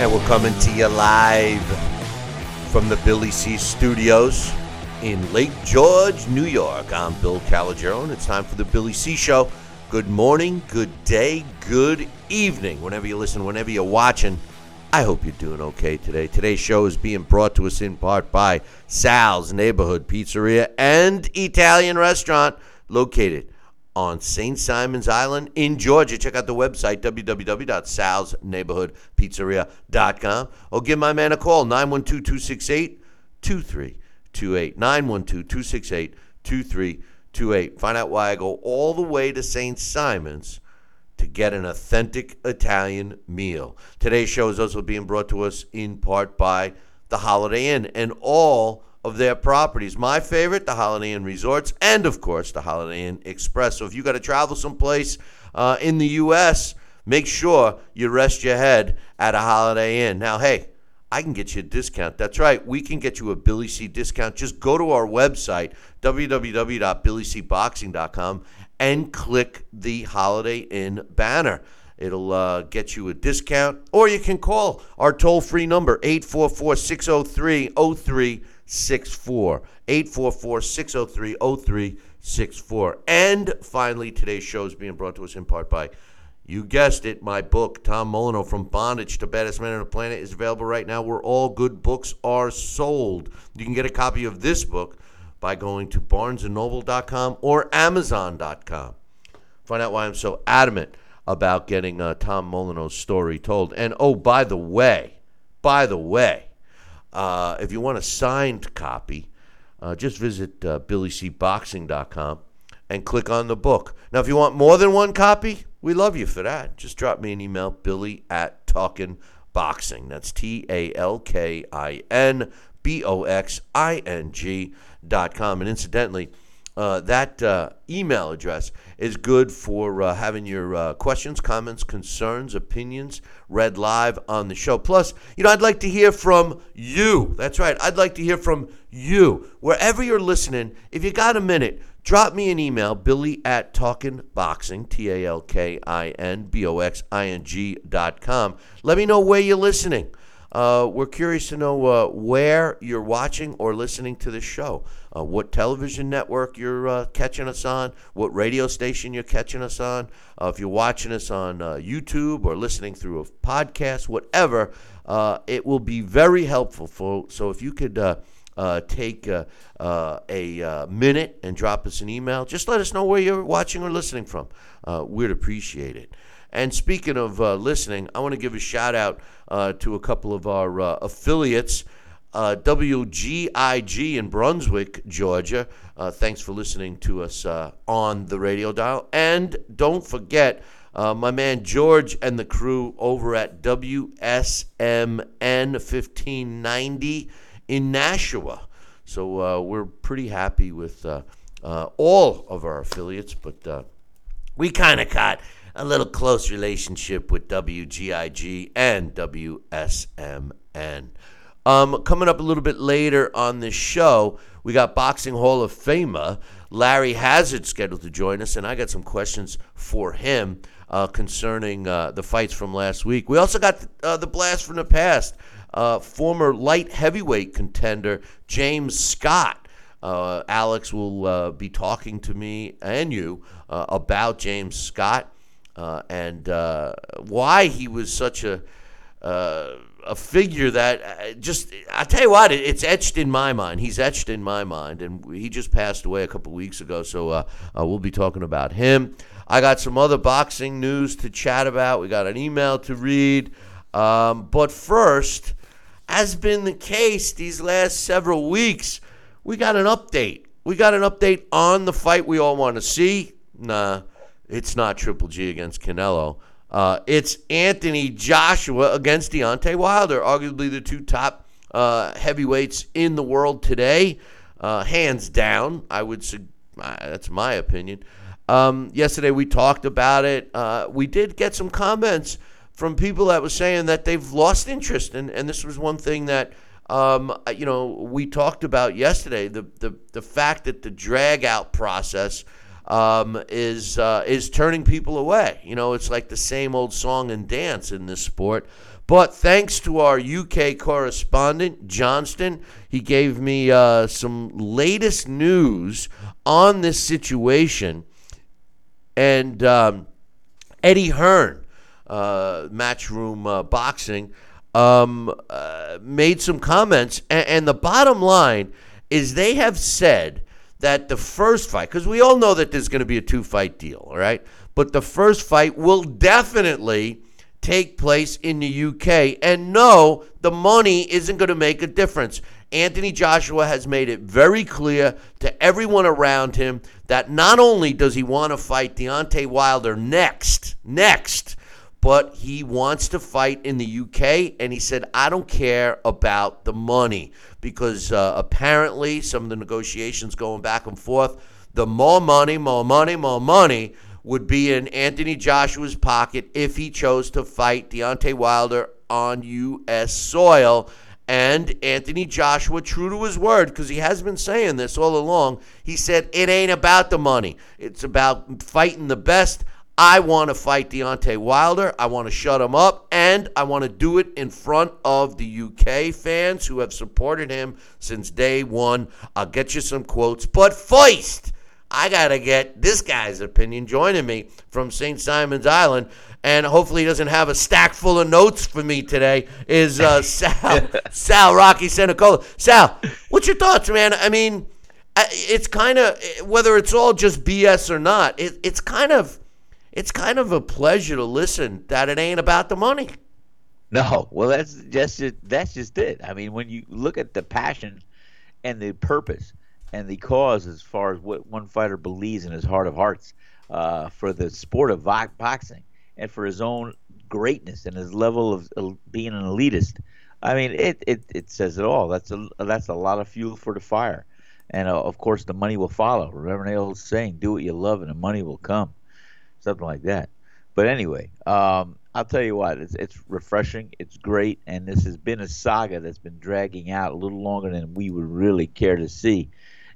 And we're coming to you live from the Billy C Studios in Lake George, New York. I'm Bill Calogero, and it's time for the Billy C Show. Good morning, good day, good evening, whenever you listen, whenever you're watching. I hope you're doing okay today. Today's show is being brought to us in part by Sal's Neighborhood Pizzeria and Italian Restaurant located on St. Simon's Island in Georgia. Check out the website, www.salsneighborhoodpizzeria.com, or give my man a call, 912 268 2328. 912 268 2328. Find out why I go all the way to St. Simon's to get an authentic Italian meal. Today's show is also being brought to us in part by the Holiday Inn and all of their properties. My favorite, the Holiday Inn Resorts, and of course, the Holiday Inn Express. So if you got to travel someplace uh, in the U.S., make sure you rest your head at a Holiday Inn. Now, hey, I can get you a discount. That's right. We can get you a Billy C discount. Just go to our website, www.billycboxing.com, and click the Holiday Inn banner. It'll uh, get you a discount, or you can call our toll free number, 844 603 0364. 844 603 0364. And finally, today's show is being brought to us in part by you guessed it, my book, Tom Molyneux, From Bondage to Baddest Man on the Planet, is available right now where all good books are sold. You can get a copy of this book by going to barnesandnoble.com or amazon.com. Find out why I'm so adamant about getting uh, Tom Molyneux's story told. And oh, by the way, by the way, uh, if you want a signed copy, uh, just visit uh, BillyCBoxing.com and click on the book. Now, if you want more than one copy, we love you for that. Just drop me an email, billy at Talkin' Boxing. That's T A L K I N B O X I N G dot com. And incidentally, uh, that uh, email address is good for uh, having your uh, questions, comments, concerns, opinions read live on the show. Plus, you know, I'd like to hear from you. That's right. I'd like to hear from you. Wherever you're listening, if you got a minute, drop me an email, billy at talking boxing, T A L K I N B O X I N G dot com. Let me know where you're listening. Uh, we're curious to know uh, where you're watching or listening to the show, uh, what television network you're uh, catching us on, what radio station you're catching us on. Uh, if you're watching us on uh, YouTube or listening through a podcast, whatever, it will be very helpful. For, so if you could take a minute and drop us an email, just let us know where you're watching or listening from. we'd appreciate it. And speaking of uh, listening, I want to give a shout out uh, to a couple of our uh, affiliates. Uh, WGIG in Brunswick, Georgia. Uh, thanks for listening to us uh, on the radio dial. And don't forget, my man George and the crew over at WSMN 1590 in Nashua. So we're pretty happy with all of our affiliates, but we kind of got a little close relationship with WGIG and WSMN. Um, coming up a little bit later on this show, we got Boxing Hall of Famer Larry Hazzard scheduled to join us, and I got some questions for him uh, concerning uh, the fights from last week. We also got uh, the blast from the past. Uh, former light heavyweight contender James Scott. Uh, Alex will uh, be talking to me and you about James Scott uh, and uh, why he was such a uh, a figure that uh, just I tell you what, it's etched in my mind. He's etched in my mind, and he just passed away a couple weeks ago. So uh, uh, we'll be talking about him. I got some other boxing news to chat about. We got an email to read, um, but first, as been the case these last several weeks, we got an update. We got an update on the fight we all want to see. Nah, it's not Triple G against Canelo. Uh, it's Anthony Joshua against Deontay Wilder, arguably the two top uh, heavyweights in the world today, uh, hands down. I would say uh, that's my opinion. Um, yesterday we talked about it. Uh, we did get some comments from people that was saying that they've lost interest, and, and this was one thing that. Um, you know, we talked about yesterday the, the, the fact that the drag out process um, is uh, is turning people away. You know, it's like the same old song and dance in this sport. But thanks to our UK correspondent, Johnston, he gave me uh, some latest news on this situation. And um, Eddie Hearn, uh, Matchroom uh, Boxing, um, uh, made some comments. And, and the bottom line is they have said that the first fight, because we all know that there's going to be a two fight deal, all right? But the first fight will definitely take place in the UK. And no, the money isn't going to make a difference. Anthony Joshua has made it very clear to everyone around him that not only does he want to fight Deontay Wilder next, next, but he wants to fight in the UK. And he said, I don't care about the money because uh, apparently some of the negotiations going back and forth, the more money, more money, more money would be in Anthony Joshua's pocket if he chose to fight Deontay Wilder on U.S. soil. And Anthony Joshua, true to his word, because he has been saying this all along, he said, It ain't about the money. It's about fighting the best. I want to fight Deontay Wilder. I want to shut him up, and I want to do it in front of the UK fans who have supported him since day one. I'll get you some quotes. But first, I got to get this guy's opinion joining me from St. Simon's Island. And hopefully, he doesn't have a stack full of notes for me today. Is uh, Sal, Sal Rocky Cenicola. Sal, what's your thoughts, man? I mean, it's kind of, whether it's all just BS or not, it, it's kind of it's kind of a pleasure to listen that it ain't about the money. No, well, that's just that's just it. I mean, when you look at the passion and the purpose and the cause, as far as what one fighter believes in his heart of hearts uh, for the sport of boxing and for his own greatness and his level of being an elitist, I mean, it, it, it says it all. That's a that's a lot of fuel for the fire, and uh, of course, the money will follow. Remember the old saying, "Do what you love, and the money will come." Something like that. But anyway, um, I'll tell you what, it's, it's refreshing, it's great, and this has been a saga that's been dragging out a little longer than we would really care to see.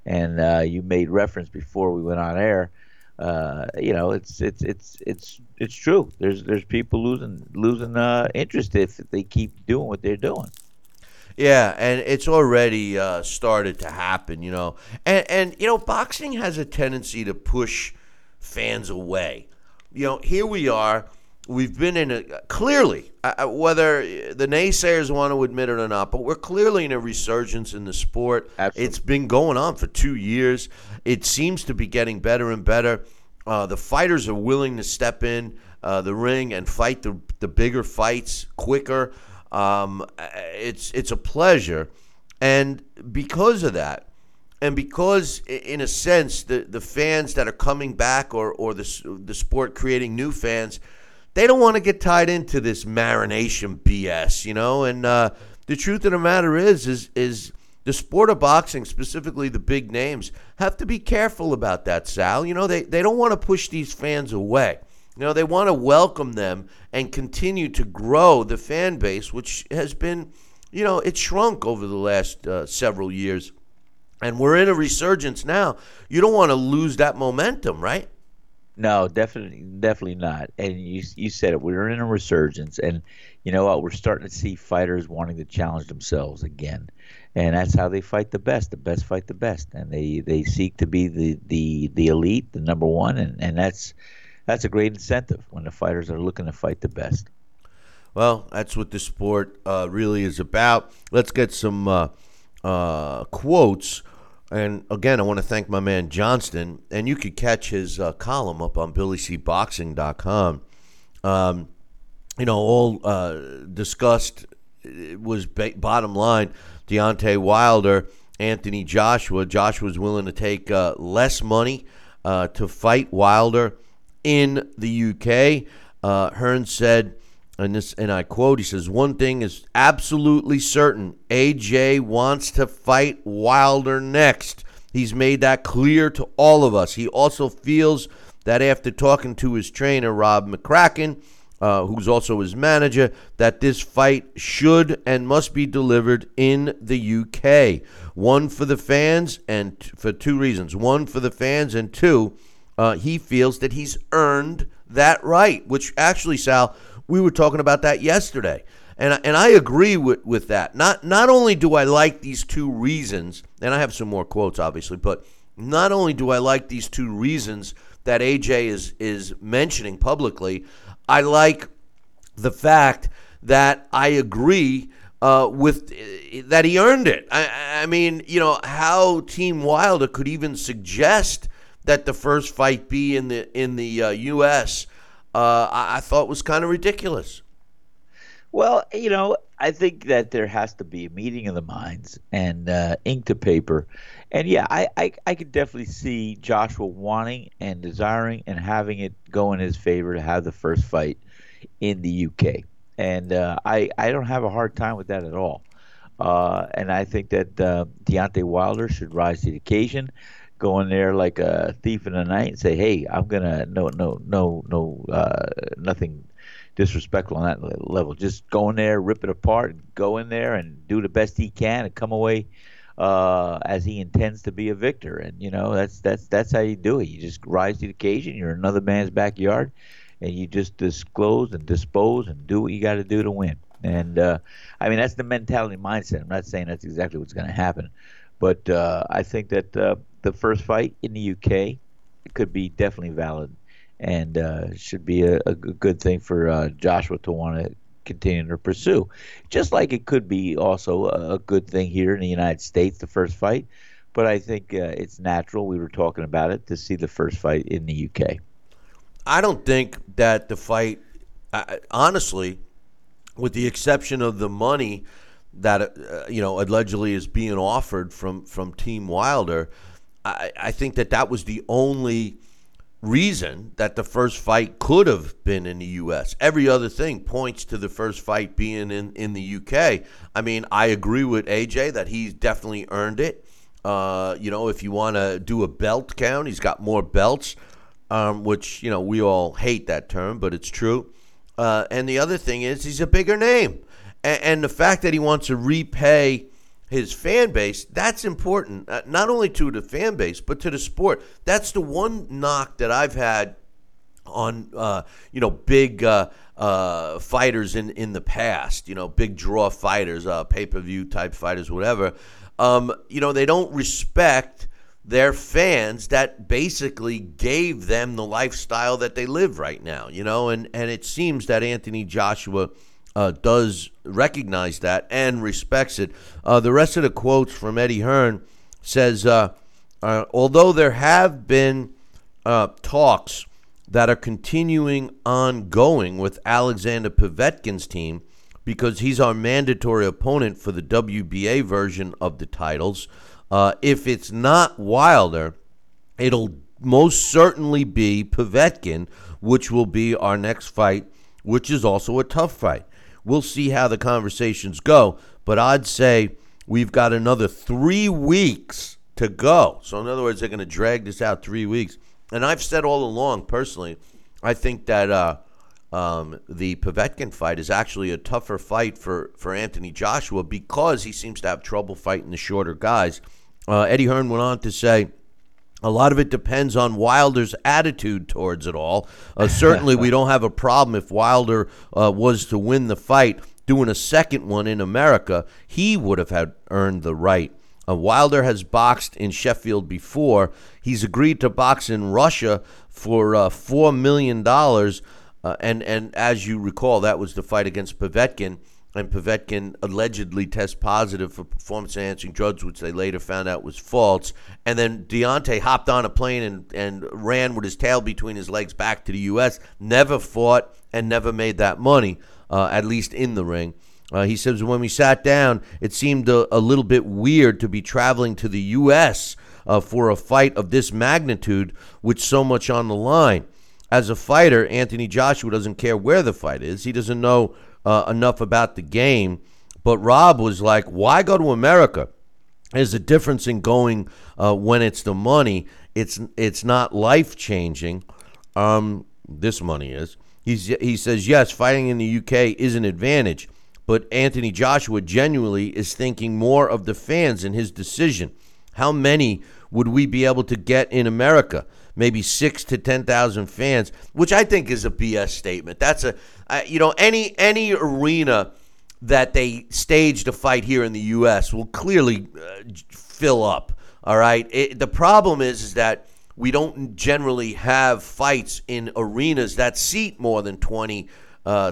And uh, you made reference before we went on air. Uh, you know, it's it's it's it's it's true. There's there's people losing losing uh, interest if they keep doing what they're doing. Yeah, and it's already uh, started to happen, you know. And and you know, boxing has a tendency to push fans away you know, here we are. We've been in a clearly, uh, whether the naysayers want to admit it or not, but we're clearly in a resurgence in the sport. Absolutely. It's been going on for two years. It seems to be getting better and better. Uh, the fighters are willing to step in uh, the ring and fight the, the bigger fights quicker. Um, it's it's a pleasure, and because of that, and because in a sense the the fans that are coming back or or the the sport creating new fans they don't want to get tied into this marination BS you know? And uh, the truth of the matter is is is the sport of boxing specifically the big names have to be careful about that Sal. You know they they don't want to push these fans away. You know they want to welcome them and continue to grow the fan base which has been you know it shrunk over the last uh, several years and we're in a resurgence now. You don't want to lose that momentum, right? No, definitely, definitely not. And you you said it. We're in a resurgence, and you know what? We're starting to see fighters wanting to challenge themselves again, and that's how they fight the best. The best fight the best, and they they seek to be the the the elite, the number one, and and that's that's a great incentive when the fighters are looking to fight the best. Well, that's what the sport uh, really is about. Let's get some uh, uh, quotes. And again, I want to thank my man Johnston. And you could catch his uh, column up on BillyCBoxing.com. Um, you know, all uh, discussed was ba- bottom line Deontay Wilder, Anthony Joshua. Joshua's willing to take uh, less money to fight Wilder in the UK. Hearn said and this and I quote, he says, One thing is absolutely certain. AJ wants to fight Wilder next. He's made that clear to all of us. He also feels that after talking to his trainer, Rob McCracken, uh, who's also his manager, that this fight should and must be delivered in the UK. One for the fans, and t- for two reasons. One for the fans, and two, uh, he feels that he's earned that right, which actually, Sal, we were talking about that yesterday. And, and I agree with, with that. Not not only do I like these two reasons, and I have some more quotes obviously, but not only do I like these two reasons that AJ is is mentioning publicly, I like the fact that I agree uh, with uh, that he earned it. I, I mean, you know how Team Wilder could even suggest that the first fight be in the in the uh, U.S uh, I, thought was kind of ridiculous. Well, you know, I think that there has to be a meeting of the minds and uh, ink to paper. And yeah, I, I, I could definitely see Joshua wanting and desiring and having it go in his favor to have the first fight in the UK. And uh, I, I don't have a hard time with that at all. Uh, and I think that uh, Deontay Wilder should rise to the occasion go in there like a thief in the night and say, "Hey, I'm gonna no no no no uh, nothing disrespectful on that level. Just go in there, rip it apart, go in there and do the best he can, and come away uh, as he intends to be a victor. And you know that's that's that's how you do it. You just rise to the occasion. You're in another man's backyard, and you just disclose and dispose and do what you got to do to win. And uh, I mean that's the mentality mindset. I'm not saying that's exactly what's going to happen, but uh, I think that uh, the first fight in the UK could be definitely valid and uh, should be a, a, good thing for uh, Joshua to want to continue to pursue. Just like it could be also a good thing here in the United States, the first fight. But I think uh, it's natural. We were talking about it to see the first fight in the UK. I don't think that the fight, honestly, with the exception of the money that uh, you know allegedly is being offered from from Team Wilder, I, I think that that was the only reason that the first fight could have been in the U.S. Every other thing points to the first fight being in, in the U.K. I mean, I agree with AJ that he's definitely earned it. Uh, you know, if you want to do a belt count, he's got more belts, um, which, you know, we all hate that term, but it's true. Uh, and the other thing is, he's a bigger name. And, and the fact that he wants to repay his fan base, that's important, uh, not only to the fan base, but to the sport. That's the one knock that I've had on, uh, you know, big uh, uh fighters in, in the past, you know, big draw fighters, uh, pay per view type fighters, whatever. Um, you know, they don't respect their fans that basically gave them the lifestyle that they live right now, you know, and, and it seems that Anthony Joshua – uh, does recognize that and respects it. Uh, the rest of the quotes from Eddie Hearn says, uh, uh although there have been uh, talks that are continuing ongoing with Alexander Povetkin's team because he's our mandatory opponent for the WBA version of the titles. Uh, if it's not Wilder, it'll most certainly be Povetkin, which will be our next fight, which is also a tough fight. We'll see how the conversations go, but I'd say we've got another three weeks to go. So, in other words, they're going to drag this out three weeks. And I've said all along, personally, I think that uh, um, the Povetkin fight is actually a tougher fight for, for Anthony Joshua because he seems to have trouble fighting the shorter guys. Uh, Eddie Hearn went on to say a lot of it depends on Wilder's attitude towards it all. Uh, certainly, we don't have a problem if Wilder uh, was to win the fight. Doing a second one in America, he would have had earned the right. Uh, Wilder has boxed in Sheffield before. He's agreed to box in Russia for uh, four million dollars. Uh, and and as you recall, that was the fight against Povetkin, and Povetkin allegedly test positive for performance enhancing drugs, which they later found out was false. And then Deontay hopped on a plane and, and ran with his tail between his legs back to the U.S. Never fought and never made that money, uh, at least in the ring. Uh, he says when we sat down, it seemed a, a, little bit weird to be traveling to the U.S. Uh, for a fight of this magnitude with so much on the line as a fighter, Anthony Joshua doesn't care where the fight is. He doesn't know uh, enough about the game. But Rob was like, why go to America? There's a difference in going uh, when it's the money. It's it's not life changing. Um, this money is. He's, he says yes, fighting in the UK is an advantage, but Anthony Joshua genuinely is thinking more of the fans in his decision. How many would we be able to get in America? Maybe six to ten thousand fans, which I think is a BS statement. That's a uh, you know any any arena that they staged a fight here in the U.S. will clearly uh, fill up. All right. It, the problem is is that we don't generally have fights in arenas that seat more than twenty uh,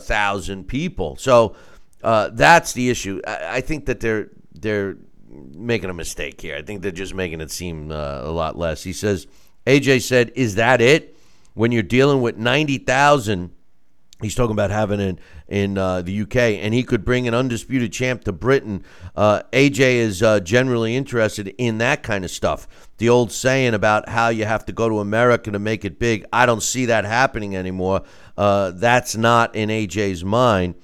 people. So uh, that's the issue. I, I, think that they're they're making a mistake here. I think they're just making it seem uh, a lot less. He says AJ said, Is that it? When you're dealing with 90,000, he's talking about having it in uh, the UK, and he could bring an undisputed champ to Britain. Uh, AJ is uh, generally interested in that kind of stuff. The old saying about how you have to go to America to make it big, I don't see that happening anymore. Uh, that's not in AJ's mind.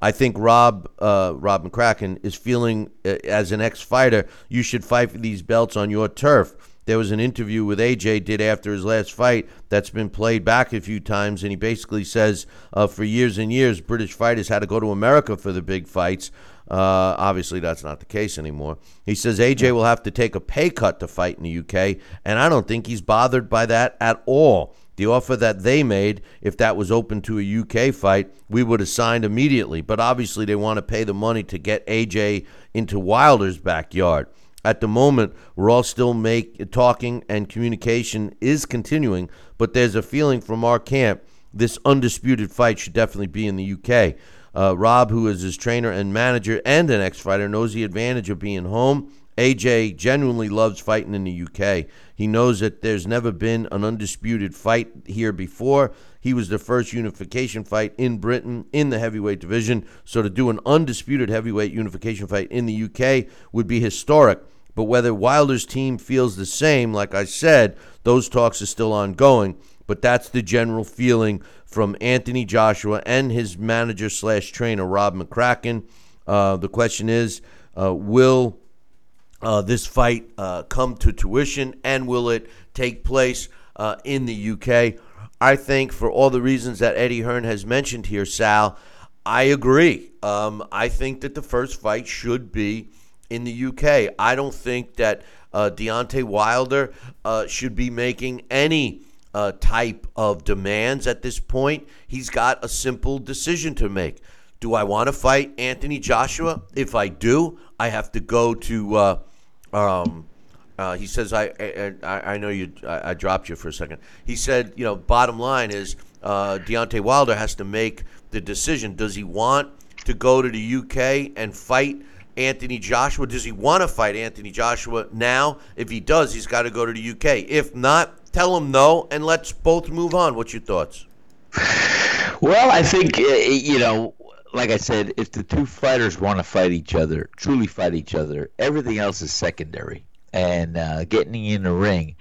I think Rob uh, Rob McCracken is feeling uh, as an ex-fighter, you should fight for these belts on your turf. There was an interview with AJ did after his last fight that's been played back a few times, and he basically says uh, for years and years British fighters had to go to America for the big fights. Uh, obviously, that's not the case anymore. He says AJ will have to take a pay cut to fight in the UK, and I don't think he's bothered by that at all. The offer that they made, if that was open to a UK fight, we would have signed immediately. But obviously, they want to pay the money to get AJ into Wilder's backyard. At the moment, we're all still make talking and communication is continuing, but there's a feeling from our camp this undisputed fight should definitely be in the UK. Uh, Rob, who is his trainer and manager and an ex-fighter, knows the advantage of being home. AJ genuinely loves fighting in the UK. He knows that there's never been an undisputed fight here before. He was the first unification fight in Britain in the heavyweight division. So to do an undisputed heavyweight unification fight in the UK would be historic. But whether Wilder's team feels the same, like I said, those talks are still ongoing. But that's the general feeling from Anthony Joshua and his manager slash trainer Rob McCracken. Uh, the question is, uh, will uh, this fight uh, come to tuition, and will it take place uh, in the UK? I think for all the reasons that Eddie Hearn has mentioned here, Sal, I agree. Um, I think that the first fight should be in the UK. I don't think that uh, Deontay Wilder uh, should be making any uh, type of demands at this point. He's got a simple decision to make. Do I want to fight Anthony Joshua? If I do, I have to go to. Uh, um, uh, he says, I, I, I know you. I, I, dropped you for a second. He said, you know, bottom line is uh, Deontay Wilder has to make the decision. Does he want to go to the UK and fight Anthony Joshua? Does he want to fight Anthony Joshua now? If he does, he's got to go to the UK. If not, tell him no, and let's both move on. What's your thoughts? Well, I think uh, you know, like I said, if the two fighters want to fight each other, truly fight each other, everything else is secondary, and uh, getting in the ring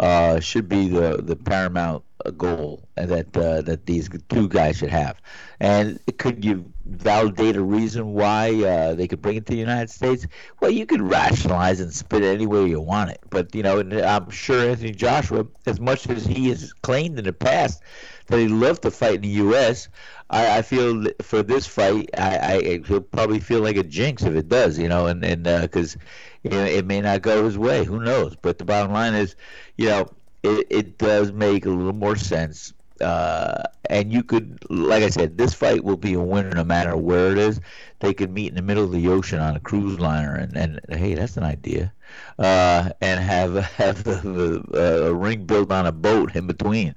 uh, should be the the paramount goal that uh, that these two guys should have. And it could you validate a reason why uh, they could bring it to the United States? Well, you could rationalize and spit it any way you want it. But you know, I'm sure Anthony Joshua, as much as he has claimed in the past that he'd love to fight in the U.S., I, I feel for this fight, I, I he'll probably feel like a jinx if it does. You know, and and because. Uh, it may not go his way. Who knows? But the bottom line is, you know, it, it does make a little more sense uh, and you could, like I said, this fight will be a winner no matter where it is. They could meet in the middle of the ocean on a cruise liner, and, and hey, that's an idea. Uh, and have have a, a, ring built on a boat in between.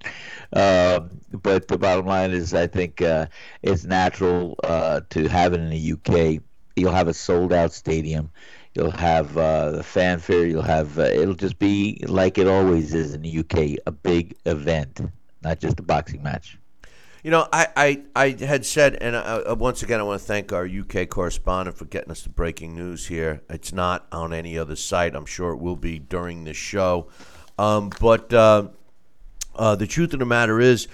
Um, but the bottom line is, I think uh, it's natural uh, to have it in the UK. You'll have a sold out stadium. You'll have uh, the fanfare. You'll have uh, it'll just be like it always is in the UK, a big event, not just a boxing match. You know, I, I, I had said, and I, uh, once again, I want to thank our UK correspondent for getting us the breaking news here. It's not on any other site. I'm sure it will be during the show. Um, but uh, uh, the truth of the matter is,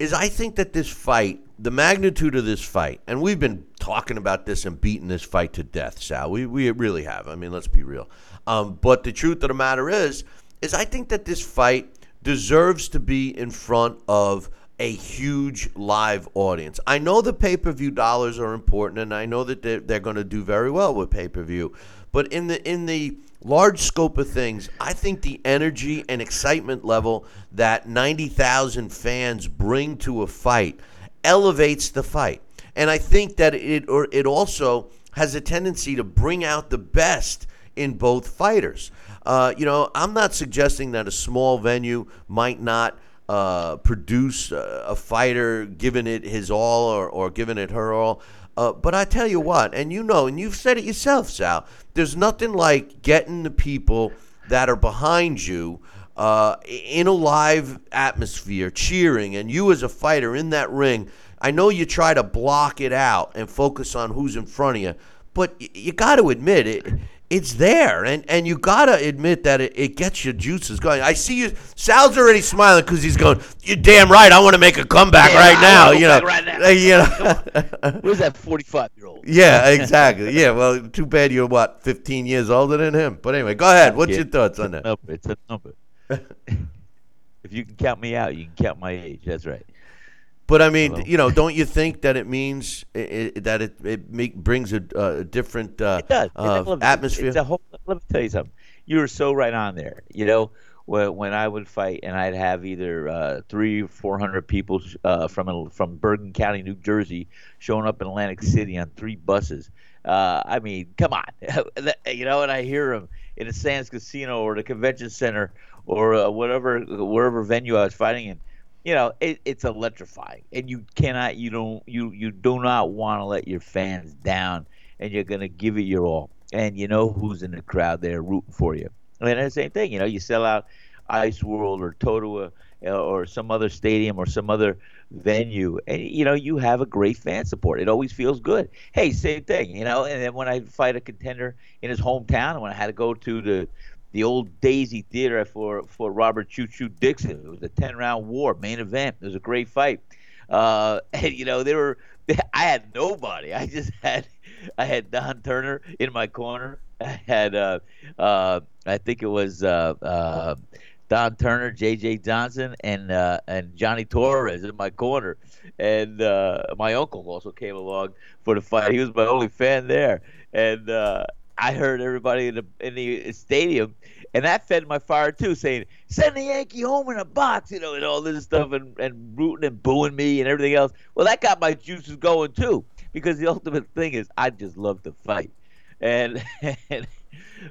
is I think that this fight, the magnitude of this fight, and we've been talking about this and beating this fight to death, Sal. We, we really have. I mean, let's be real. Um, but the truth of the matter is, is I think that this fight deserves to be in front of a huge live audience. I know the pay per view dollars are important, and I know that they're, they're going to do very well with pay per view. But in the in the large scope of things, I think the energy and excitement level that 90,000 fans bring to a fight elevates the fight. And I think that it or it also has a tendency to bring out the best in both fighters. Uh, you know, I'm not suggesting that a small venue might not uh, produce a, a, fighter giving it his all or, or giving it her all. Uh, but I tell you what, and you know, and you've said it yourself, Sal. There's nothing like getting the people that are behind you uh, in a live atmosphere, cheering, and you as a fighter in that ring. I know you try to block it out and focus on who's in front of you, but you, you got to admit it it's there, and and you gotta admit that it, it gets your juices going. I see you. Sal's already smiling because he's going. You're damn right. I want to make a comeback yeah, right, now, you know, right now. You know. Where's that 45 year old? Yeah, exactly. Yeah. Well, too bad you're what 15 years older than him. But anyway, go ahead. What's your thoughts on that? Number. It's a number. if you can count me out, you can count my age. That's right. But I mean, Hello. you know, don't you think that it means it, it, that it, it make, brings a, a different uh, uh, atmosphere? It's a whole, let me tell you something. You were so right on there. You know, when, when I would fight and I'd have either uh, three, four hundred people uh, from from Bergen County, New Jersey, showing up in Atlantic City on three buses. Uh, I mean, come on, you know, and I hear them in the Sands Casino or the Convention Center or uh, whatever wherever venue I was fighting in you know it, it's electrifying. And you cannot you don't you you do not want to let your fans down and you're to give it your all. And you know who's in the crowd there rooting for you. And the same thing you know you sell out ice world or totowa uh, or some other stadium or some other venue and you know you have a great fan support. It always feels good. Hey same thing you know and then when i fight a contender in his hometown when i had to go to the the old Daisy Theater for for Robert Choo Choo Dixon. It was a ten round war, main event. It was a great fight. Uh, and you know, they were. I had nobody. I just had. I had Don Turner in my corner. I had. Uh, uh, I think it was. Uh, uh, Don Turner, J.J. Johnson, and uh, and Johnny Torres in my corner, and my uncle also came along for the fight. He was my only fan there, and I heard everybody in the in the stadium, and that fed my fire too, saying "Send the Yankee home in a box," you know, and all this stuff, and and rooting and booing me and everything else. Well, that got my juices going too, because the ultimate thing is I just love to fight, and, and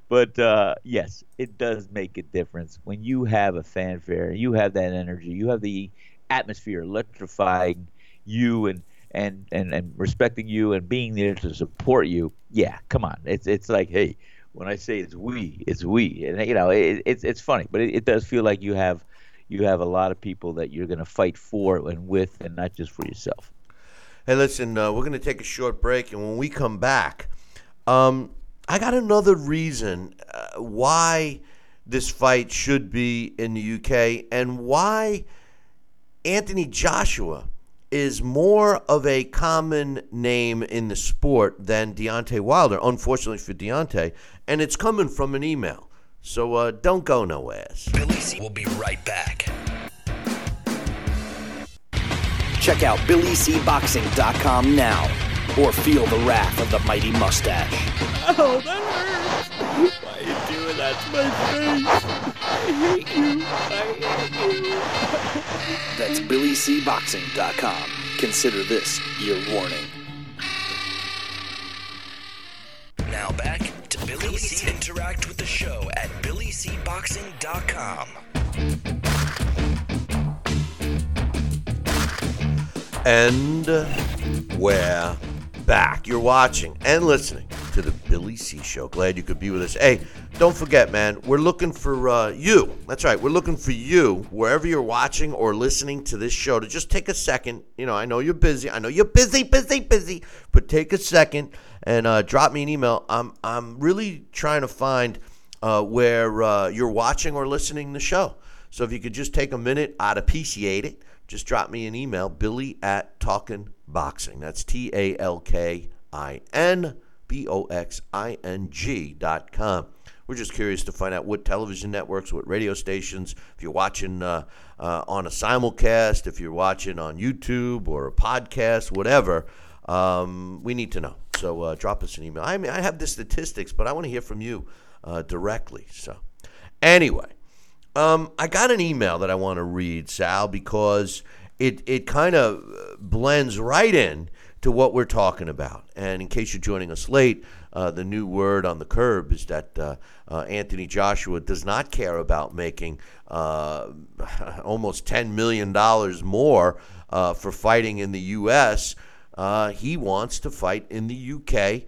but uh, yes, it does make a difference when you have a fanfare, you have that energy, you have the atmosphere electrifying you and and and and respecting you and being there to support you, yeah, come on, it's it's like hey, when I say it's we, it's we, and you know it, it's it's funny, but it, it does feel like you have you have a lot of people that you're going to fight for and with, and not just for yourself. Hey, listen, uh, we're going to take a short break, and when we come back, um, I got another reason uh, why this fight should be in the UK and why Anthony Joshua is more of a common name in the sport than Deontay Wilder, unfortunately for Deontay, and it's coming from an email. So uh, don't go nowhere. Billy C will be right back. Check out BillyCBoxing.com now or feel the wrath of the mighty mustache. Oh, that hurts. Why you do That's my face. I hate you. I hate you. That's BillyCBoxing.com. Consider this your warning. Now back to Billy C. Interact with the show at BillyCBoxing.com. And uh, we're back. You're watching and listening to the Billy C Show. Glad you could be with us. Hey, don't forget, man, we're looking for uh, you. That's right. We're looking for you wherever you're watching or listening to this show to just take a second. You know, I know you're busy. I know you're busy, busy, busy, but take a second and uh, drop me an email. I'm I'm really trying to find uh, where uh, you're watching or listening the show. So if you could just take a minute, I'd appreciate it. Just drop me an email, billy at Talkin' Boxing. That's T A L K I N B O X I N G dot com. We're just curious to find out what television networks, what radio stations, if you're watching uh, uh, on a simulcast, if you're watching on YouTube or a podcast, whatever, um, we need to know. So uh, drop us an email. I mean, I have the statistics, but I want to hear from you uh, directly. So, anyway, um, I got an email that I want to read, Sal, because it it kind of blends right in to what we're talking about. And in case you're joining us late, uh, the new word on the curb is that uh, uh, Anthony Joshua does not care about making uh, almost $10 million more uh, for fighting in the U.S. Uh, he wants to fight in the U.K.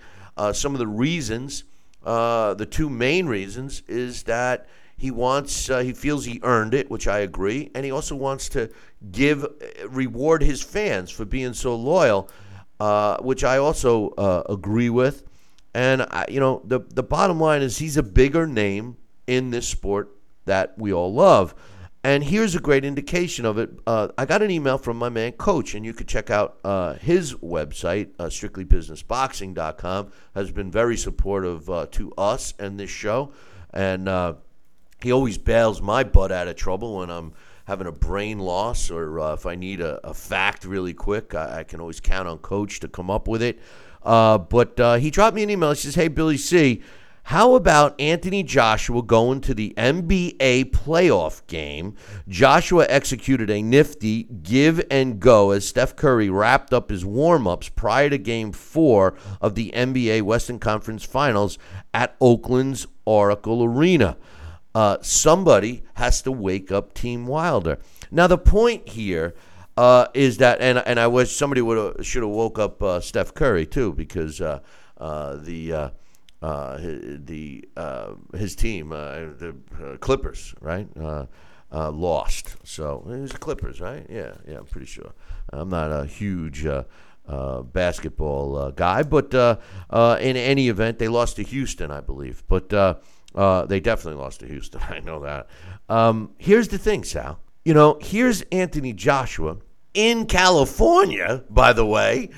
some of the reasons, the two main reasons, is that he wants, he feels he earned it, which I agree, and he also wants to give, reward his fans for being so loyal. Uh, which I also uh, agree with. And I, you know, the the bottom line is he's a bigger name in this sport that we all love. And here's a great indication of it. Uh, I got an email from my man Coach, and you could check out uh, his website, uh, strictlybusinessboxing.com. Has been very supportive uh, to us and this show, and he always bails my butt out of trouble when I'm having a brain loss or uh, if I need a, a fact really quick, I, I, can always count on Coach to come up with it. Uh, but uh, he dropped me an email. He says, Hey, Billy C., how about Anthony Joshua going to the NBA playoff game? Joshua executed a nifty give and go as Steph Curry wrapped up his warm ups prior to game four of the NBA Western Conference Finals at Oakland's Oracle Arena uh, somebody has to wake up Team Wilder. Now the point here uh, is that, and and I wish somebody would should have woke up uh, Steph Curry too, because uh, uh, the uh, the his team, the Clippers, right, lost. So it was Clippers, right? Yeah, yeah, I'm pretty sure. I'm not a huge. Uh, basketball uh, guy, but uh, in any event, they lost to Houston, I believe. But uh, they definitely lost to Houston. I know that. Um, here's the thing, Sal. You know, here's Anthony Joshua in California, by the way,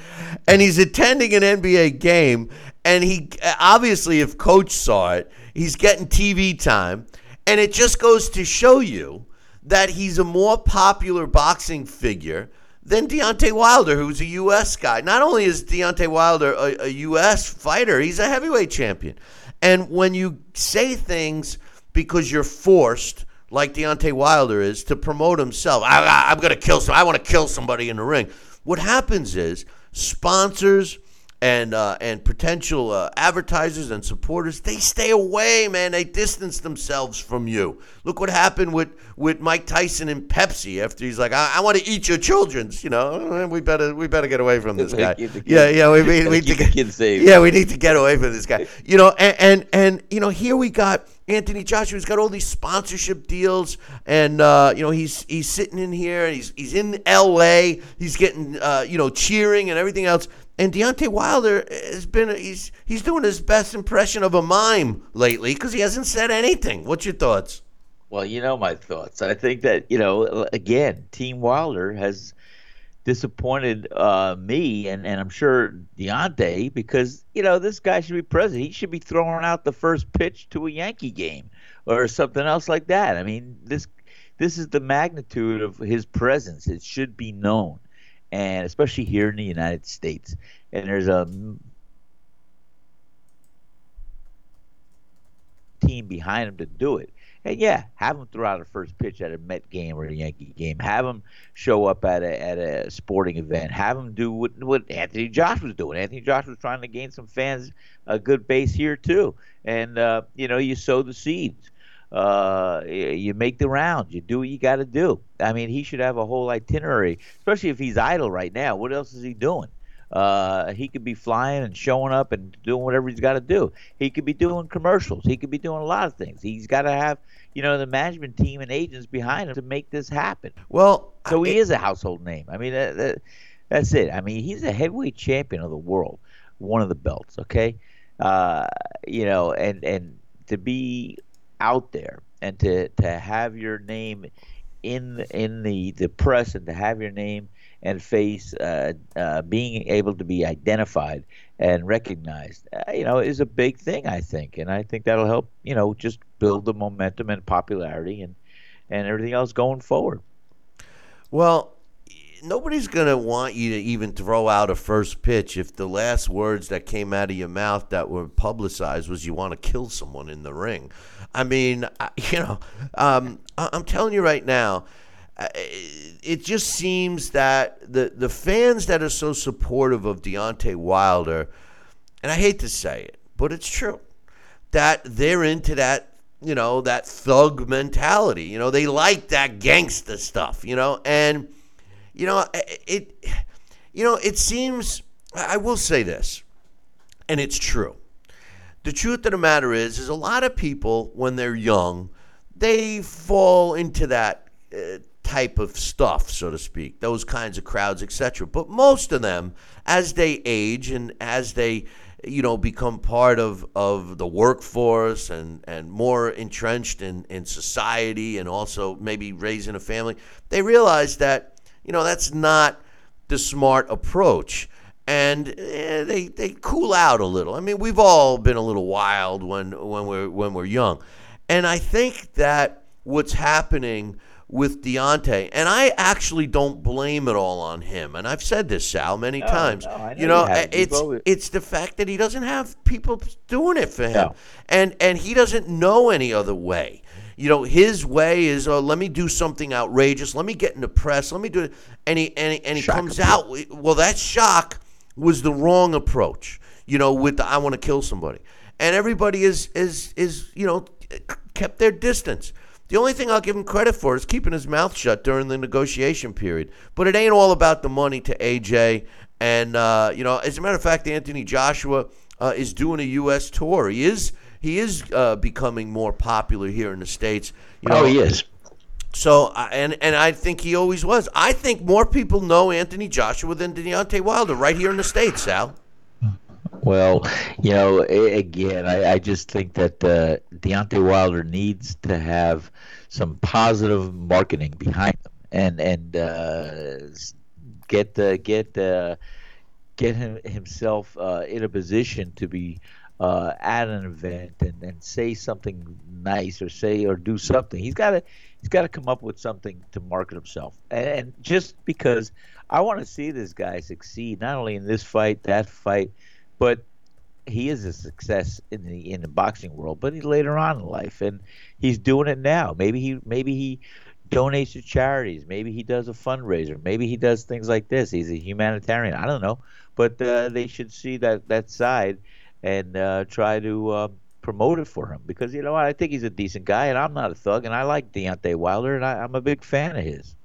and he's attending an NBA game. And he obviously, if coach saw it, he's getting TV time. And it just goes to show you that he's a more popular boxing figure than Deontay Wilder, who's a U.S. guy. Not only is Deontay Wilder a, a U.S. fighter, he's a heavyweight champion. And when you say things because you're forced, like Deontay Wilder is, to promote himself, I, am going to kill some. I want to kill somebody in the ring. What happens is sponsors and uh, and potential uh, advertisers and supporters they stay away, man. They distance themselves from you. Look what happened with, with Mike Tyson and Pepsi after he's like, I, I want to eat your children's. You know, we better we better get away from this guy. Yeah, yeah, we, we, we need to get Yeah, we need to get away from this guy. You know, and and, and you know here we got. Anthony Joshua's got all these sponsorship deals, and uh, you know he's he's sitting in here, and he's he's in L.A., he's getting uh, you know cheering and everything else. And Deontay Wilder has been he's he's doing his best impression of a mime lately because he hasn't said anything. What's your thoughts? Well, you know my thoughts. I think that you know again, Team Wilder has disappointed uh, me and, and I'm sure Deontay because you know this guy should be president. He should be throwing out the first pitch to a Yankee game or something else like that. I mean this this is the magnitude of his presence. It should be known and especially here in the United States. And there's a team behind him to do it. And yeah, have him throw out a first pitch at a Met game or a Yankee game. Have him show up at a at a sporting event. Have him do what what Anthony Josh was doing. Anthony Josh was trying to gain some fans a good base here too. And uh, you know, you sow the seeds. Uh, you make the rounds. You do what you got to do. I mean, he should have a whole itinerary, especially if he's idle right now. What else is he doing? Uh, he could be flying and showing up and doing whatever he's got to do. He could be doing commercials. He could be doing a lot of things. He's got to have, you know, the management team and agents behind him to make this happen. Well, so he is a household name. I mean, that, that, that's it. I mean, he's a heavyweight champion of the world, one of the belts. Okay, uh, you know, and and to be out there and to to have your name in in the the press and to have your name and face uh, uh, being able to be identified and recognized, uh, you know, is a big thing. I think, and I think that'll help, you know, just build the momentum and popularity and and everything else going forward. Well, nobody's going to want you to even throw out a first pitch if the last words that came out of your mouth that were publicized was you want to kill someone in the ring. I mean, you know, um, I'm telling you right now, it just seems that the the fans that are so supportive of Deontay Wilder, and I hate to say it, but it's true, that they're into that you know that thug mentality. You know, they like that gangster stuff. You know, and you know it. You know, it seems. I will say this, and it's true. The truth of the matter is, is a lot of people when they're young, they fall into that. Uh, type of stuff, so to speak, those kinds of crowds, etc. But most of them, as they age and as they you know become part of, of the workforce and, and more entrenched in, in society and also maybe raising a family, they realize that you know that's not the smart approach. And eh, they, they cool out a little. I mean, we've all been a little wild when when we're when we're young, and I think that what's happening with Deontay, and I actually don't blame it all on him. And I've said this, Sal, many no, times. No, know you know, you it's it's the fact that he doesn't have people doing it for him, no. and and he doesn't know any other way. You know, his way is, oh, let me do something outrageous. Let me get in the press. Let me do it. And he and he, and he comes out. Well, that shock was the wrong approach. You know, with the I want to kill somebody, and everybody is is is you know kept their distance. The only thing I'll give him credit for is keeping his mouth shut during the negotiation period. But it ain't all about the money to AJ. And uh, you know, as a matter of fact, Anthony Joshua uh, is doing a U.S. tour. He is he is uh, becoming more popular here in the states. You know, oh, he is. So and and I think he always was. I think more people know Anthony Joshua than Deontay Wilder right here in the states, Sal. Well, you know, again, I, I just think that uh, Deontay Wilder needs to have some positive marketing behind him, and and uh, get the get the get him, himself uh, in a position to be uh, at an event and, and say something nice or say or do something. He's got to he's got to come up with something to market himself. And, and just because I want to see this guy succeed, not only in this fight, that fight but he is a success in the in the boxing world, but he's later on in life, and he's doing it now. Maybe he maybe he donates to charities. Maybe he does a fundraiser. Maybe he does things like this. He's a humanitarian. I don't know, but uh, they should see that that side and uh, try to uh, promote it for him because you know? I think he's a decent guy, and I'm not a thug, and I like Deontay Wilder, and I, I'm a big fan of his.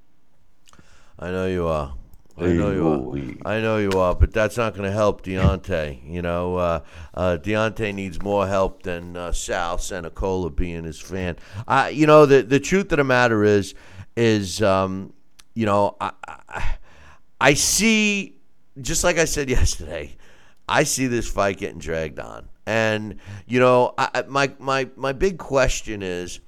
I know you are. I know you are. I know you are, but that's not going to help Deontay. You know, uh, uh, Deontay needs more help than uh, Sal Cenicola being his fan. I, you know, the the truth of the matter is, is um, you know, I, I, I see, just like I said yesterday, I see this fight getting dragged on, and you know, I, my my my big question is,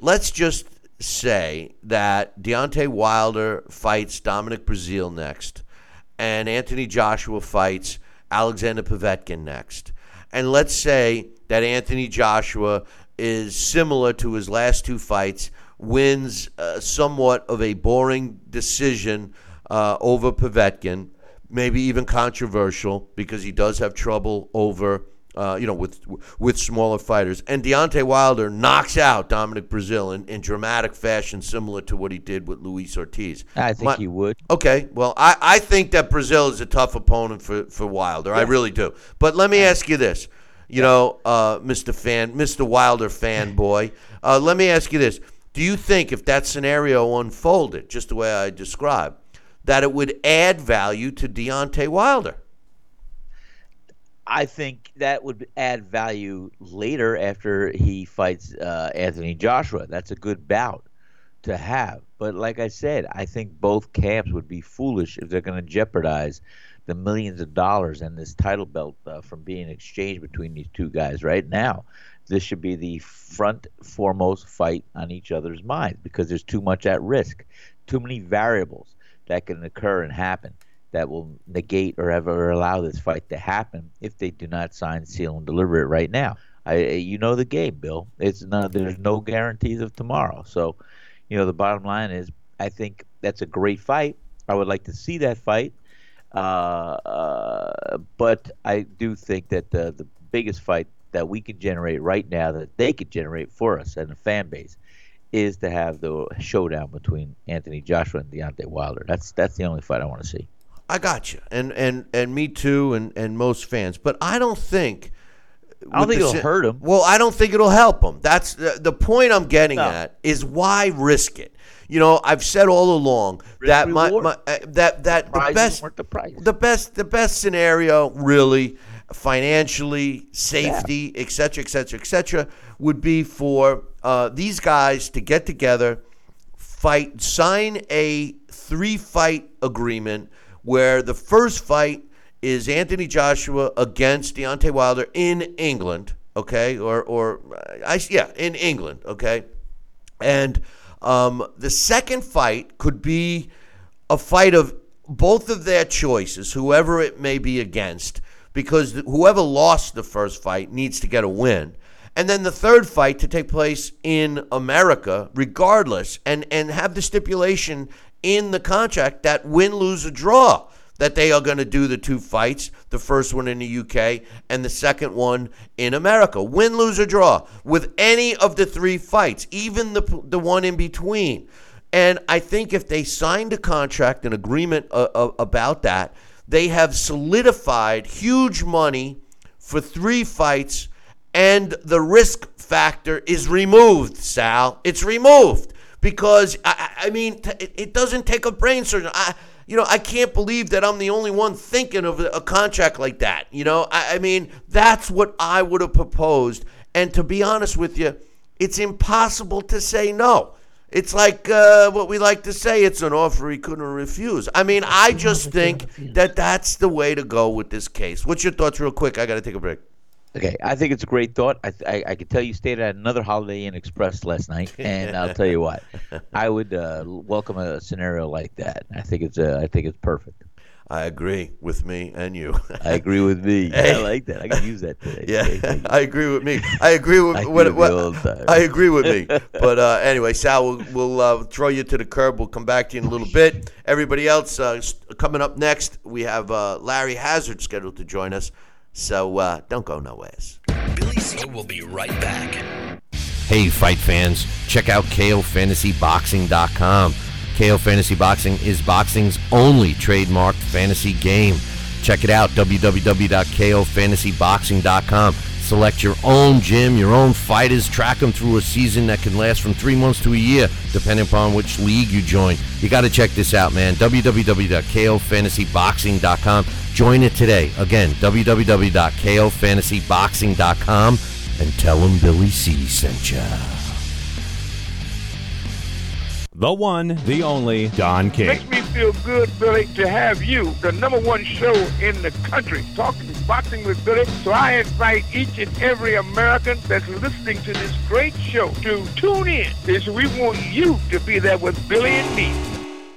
let's just say that Deontay Wilder fights Dominic Breazeale next, and Anthony Joshua fights Alexander Povetkin next. And let's say that Anthony Joshua is similar to his last two fights, wins uh, somewhat of a boring decision uh, over Povetkin, maybe even controversial because he does have trouble over uh, you know, with with smaller fighters. And Deontay Wilder knocks out Dominic Breazeale in, in dramatic fashion, similar to what he did with Luis Ortiz. I think My- he would. Okay, well, I, I think that Breazeale is a tough opponent for, for Wilder. I really do. But let me ask you this, you know, uh, Mr. Fan, Mr. Wilder fanboy. Uh, let me ask you this: Do you think if that scenario unfolded just the way I described, that it would add value to Deontay Wilder? I think that would add value later after he fights uh, Anthony Joshua. That's a good bout to have. But like I said, I think both camps would be foolish if they're going to jeopardize the millions of dollars and this title belt uh, from being exchanged between these two guys right now. This should be the front foremost fight on each other's minds because there's too much at risk, too many variables that can occur and happen that will negate or ever allow this fight to happen if they do not sign, seal, and deliver it right now. I, you know the game, Bill. It's not. There's no guarantees of tomorrow. So, you know, the bottom line is, I think that's a great fight. I would like to see that fight, uh, uh, but I do think that the the biggest fight that we can generate right now, that they could generate for us and the fan base, is to have the showdown between Anthony Joshua and Deontay Wilder. That's that's the only fight I want to see. I got you, and and and me too, and and most fans. But I don't think. I don't think the it'll hurt him. Well, I don't think it'll help him. That's the, the point I'm getting No. at. Is why risk it? You know, I've said all along that my, my uh, that that the is best the price. the best the best scenario really financially safety et cetera et cetera et cetera would be for uh, these guys to get together fight sign a three fight agreement where the first fight is Anthony Joshua against Deontay Wilder in England, okay, or or I yeah in England, okay, and um, the second fight could be a fight of both of their choices, whoever it may be against, because whoever lost the first fight needs to get a win. And then the third fight to take place in America, regardless, and, and have the stipulation in the contract that win, lose, or draw, that they are going to do the two fights, the first one in the UK and the second one in America. Win, lose, or draw with any of the three fights, even the, the one in between. And I think if they signed a contract, an agreement uh, uh, about that, they have solidified huge money for three fights, and the risk factor is removed, Sal. It's removed because, I, I mean, t- it, it doesn't take a brain surgeon. I, you know, I can't believe that I'm the only one thinking of a, a contract like that. You know, I, I mean, that's what I would have proposed. And to be honest with you, it's impossible to say no. It's like uh, what we like to say it's an offer he couldn't refuse. I mean, I just think that that's the way to go with this case. What's your thoughts, real quick? I got to take a break. Okay, I think it's a great thought. I, I, I could tell you stayed at another Holiday Inn Express last night, and I'll tell you what, I would uh, welcome a scenario like that. I think it's uh, I think it's perfect. I agree with me and you. I agree with me. Hey. I like that. I can use that today. Yeah. I agree with me. I agree with I what, what- you all the time. I agree with me. But uh, anyway, Sal, we'll, we'll uh, throw you to the curb. We'll come back to you in a little bit. Everybody else uh, coming up next, we have uh, Larry Hazzard scheduled to join us. So uh, don't go nowhere. Billy C will be right back. Hey, fight fans, check out KOFantasyBoxing.com. KO Fantasy Boxing is boxing's only trademarked fantasy game. Check it out, www.kofantasyboxing.com. Select your own gym, your own fighters, track them through a season that can last from three months to a year, depending upon which league you join. You got to check this out, man. www.kofantasyboxing.com. Join it today. Again, www.kofantasyboxing.com and tell them Billy C sent you. The one, the only Don King. Makes me feel good, Billy, to have you, the number one show in the country, talking boxing with Billy. So I invite each and every American that's listening to this great show to tune in. Because we want you to be there with Billy and me.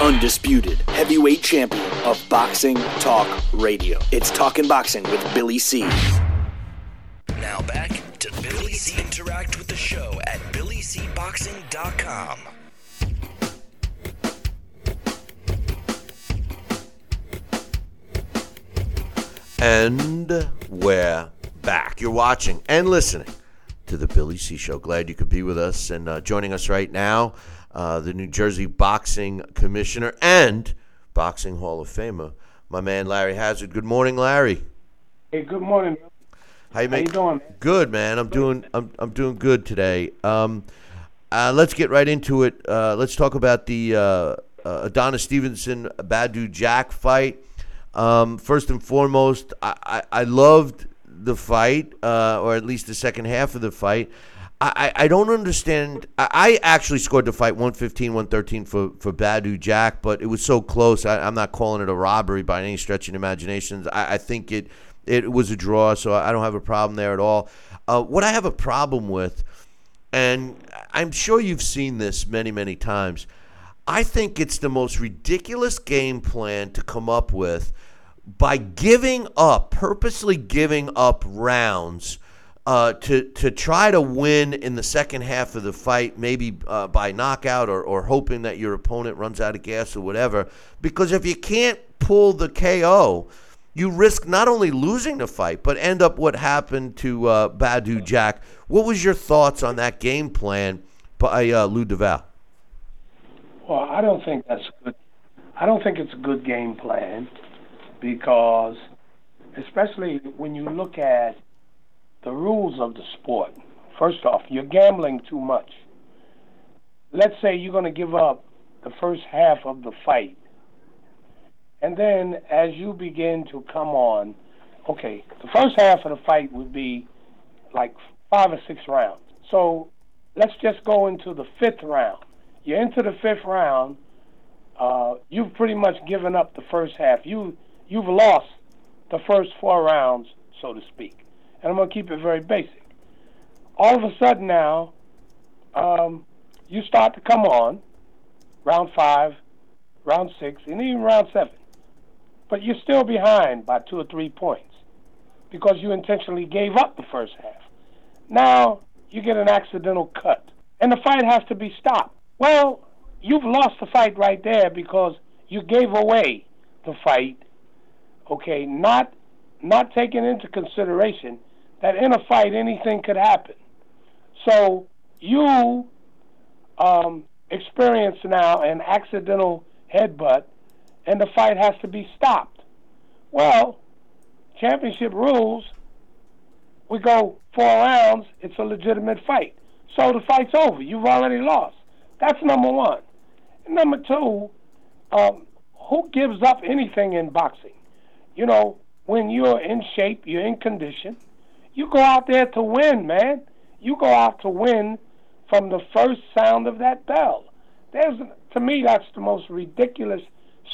Undisputed heavyweight champion of boxing talk radio. It's Talking Boxing with Billy C. Now back to Billy C. Interact with the show at billycboxing.com. And we're back. You're watching and listening to the Billy C Show. Glad you could be with us and uh, joining us right now, uh, the New Jersey Boxing Commissioner and Boxing Hall of Famer, my man Larry Hazzard. Good morning, Larry. Hey, good morning. How you, How you doing? Good, man. I'm doing. I'm, I'm doing good today. Um, uh, let's get right into it. Uh, let's talk about the uh, uh, Adonis Stevenson Badou Jack fight. Um, first and foremost, I, I, I loved the fight, uh, or at least the second half of the fight. I, I don't understand. I, I actually scored the fight 115, 113 for, for Badou Jack, but it was so close. I, I'm not calling it a robbery by any stretch of the imagination. I, I think it it was a draw, so I don't have a problem there at all. Uh, what I have a problem with, and I'm sure you've seen this many, many times, I think it's the most ridiculous game plan to come up with by giving up, purposely giving up rounds. Uh, to to try to win in the second half of the fight, maybe uh, by knockout or, or hoping that your opponent runs out of gas or whatever. Because if you can't pull the KO, you risk not only losing the fight, but end up what happened to uh, Badou Jack. What was your thoughts on that game plan by uh, Lou Del Valle? Well, I don't think that's good. I don't think it's a good game plan because, especially when you look at the rules of the sport. First off, you're gambling too much. Let's say you're going to give up the first half of the fight. And then as you begin to come on, okay, the first half of the fight would be like five or six rounds. So let's just go into the fifth round. You're into the fifth round. Uh, you've pretty much given up the first half. You you've lost the first four rounds, so to speak. And I'm gonna keep it very basic. All of a sudden now, um, you start to come on, round five, round six, and even round seven. But you're still behind by two or three points because you intentionally gave up the first half. Now you get an accidental cut, and the fight has to be stopped. Well, you've lost the fight right there because you gave away the fight. Okay, not not taking into consideration that in a fight anything could happen. So you um, experience now an accidental headbutt, and the fight has to be stopped. Well, championship rules, we go four rounds, it's a legitimate fight. So the fight's over. You've already lost. That's number one. And number two, um, who gives up anything in boxing? You know, when you're in shape, you're in condition, you go out there to win, man. You go out to win from the first sound of that bell. There's, to me, that's the most ridiculous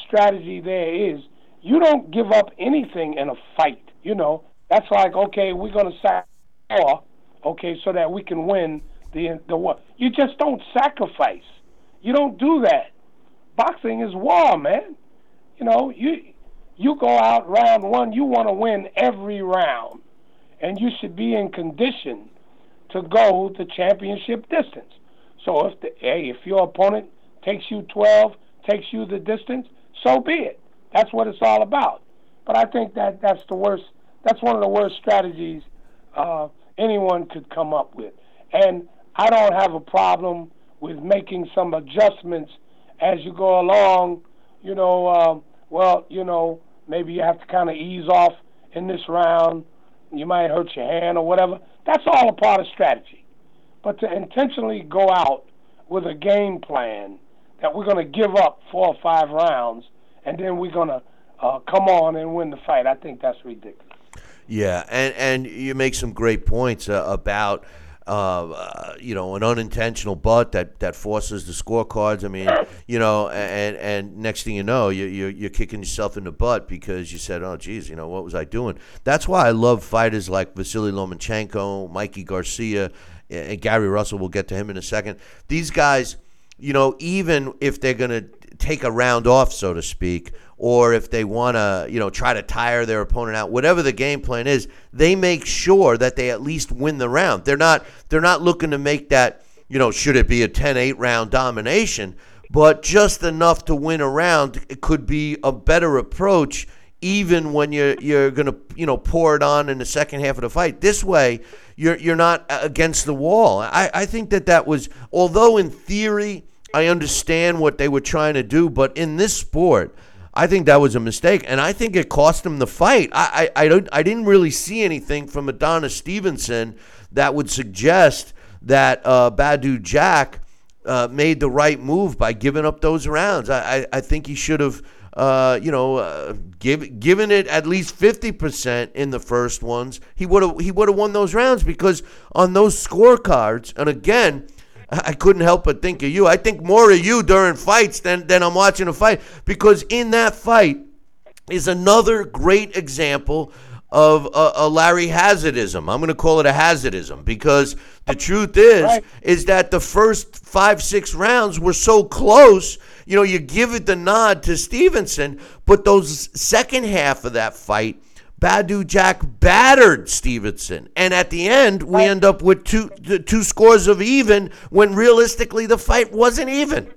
strategy there is. You don't give up anything in a fight. You know, that's like, okay, we're to sacrifice, okay, so that we can win the the war. You just don't sacrifice. You don't do that. Boxing is war, man. You know, you you go out round one, you want to win every round, and you should be in condition to go the championship distance. So if the, hey, if your opponent takes you 12, takes you the distance, so be it. That's what it's all about. But I think that that's the worst. That's one of the worst strategies uh, anyone could come up with. And I don't have a problem with making some adjustments as you go along. You know, um, well, you know, maybe you have to kind of ease off in this round. You might hurt your hand or whatever. That's all a part of strategy. But to intentionally go out with a game plan that we're going to give up four or five rounds and then we're going to uh, come on and win the fight, I think that's ridiculous. Yeah, and and you make some great points uh, about uh, uh, you know, an unintentional butt that, that forces the scorecards. I mean, you know, and and next thing you know, you, you you're kicking yourself in the butt because you said, oh, geez, you know, what was I doing? That's why I love fighters like Vasily Lomachenko, Mikey Garcia, and Gary Russell. We'll get to him in a second. These guys, you know, even if they're going to take a round off, so to speak, or if they want to, you know, try to tire their opponent out, whatever the game plan is, they make sure that they at least win the round. They're not they're not looking to make that, you know, should it be a 10-8 round domination, but just enough to win a round it could be a better approach even when you're you're going to, you know, pour it on in the second half of the fight. This way, you're you're not against the wall. I I think that that was although in theory I understand what they were trying to do, but in this sport, I think that was a mistake, and I think it cost him the fight. I, I, I don't I didn't really see anything from Adonis Stevenson that would suggest that uh, Badou Jack uh, made the right move by giving up those rounds. I, I, I think he should have. Uh, you know, uh, give, given it at least fifty percent in the first ones, he would have he would have won those rounds because on those scorecards, and again, I couldn't help but think of you. I think more of you during fights than, than I'm watching a fight because in that fight is another great example of a, a Larry Hazzardism. I'm going to call it a Hazzardism because the truth is right. is that the first five six rounds were so close. You know, you give it the nod to Stevenson, but those second half of that fight Badou Jack battered Stevenson, and at the end we end up with two two scores of even when realistically the fight wasn't even.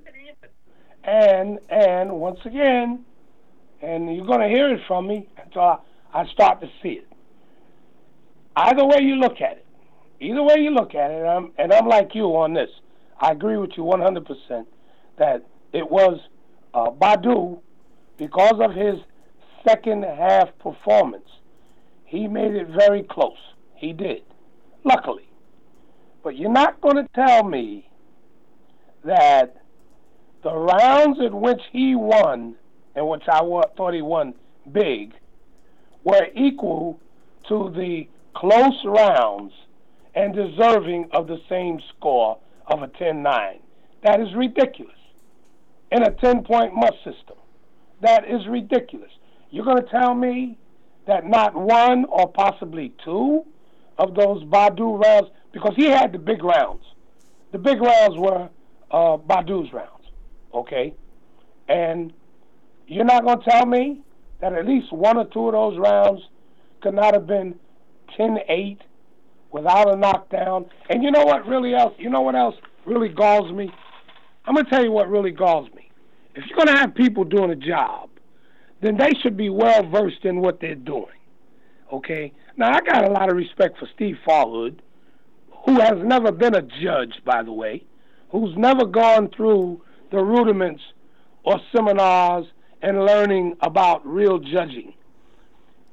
And and once again, and you're going to hear it from me until I start to see it. Either way you look at it, either way you look at it, and I'm, and I'm like you on this. I agree with you 100% that it was uh, Badou because of his second half performance he made it very close. He did, luckily. But you're not going to tell me that the rounds in which he won, and which I thought he won big, were equal to the close rounds and deserving of the same score of a 10 9. That is ridiculous. In a 10 point must system. That is ridiculous. You're going to tell me that not one or possibly two of those Badou rounds, because he had the big rounds. The big rounds were uh, Badou's rounds, okay? And you're not going to tell me that at least one or two of those rounds could not have been 10-8 without a knockdown. And you know what really else? You know what else really galls me? I'm going to tell you what really galls me. If you're going to have people doing a job then they should be well versed in what they're doing. Okay? Now, I got a lot of respect for Steve Farhood, who has never been a judge, by the way, who's never gone through the rudiments or seminars and learning about real judging.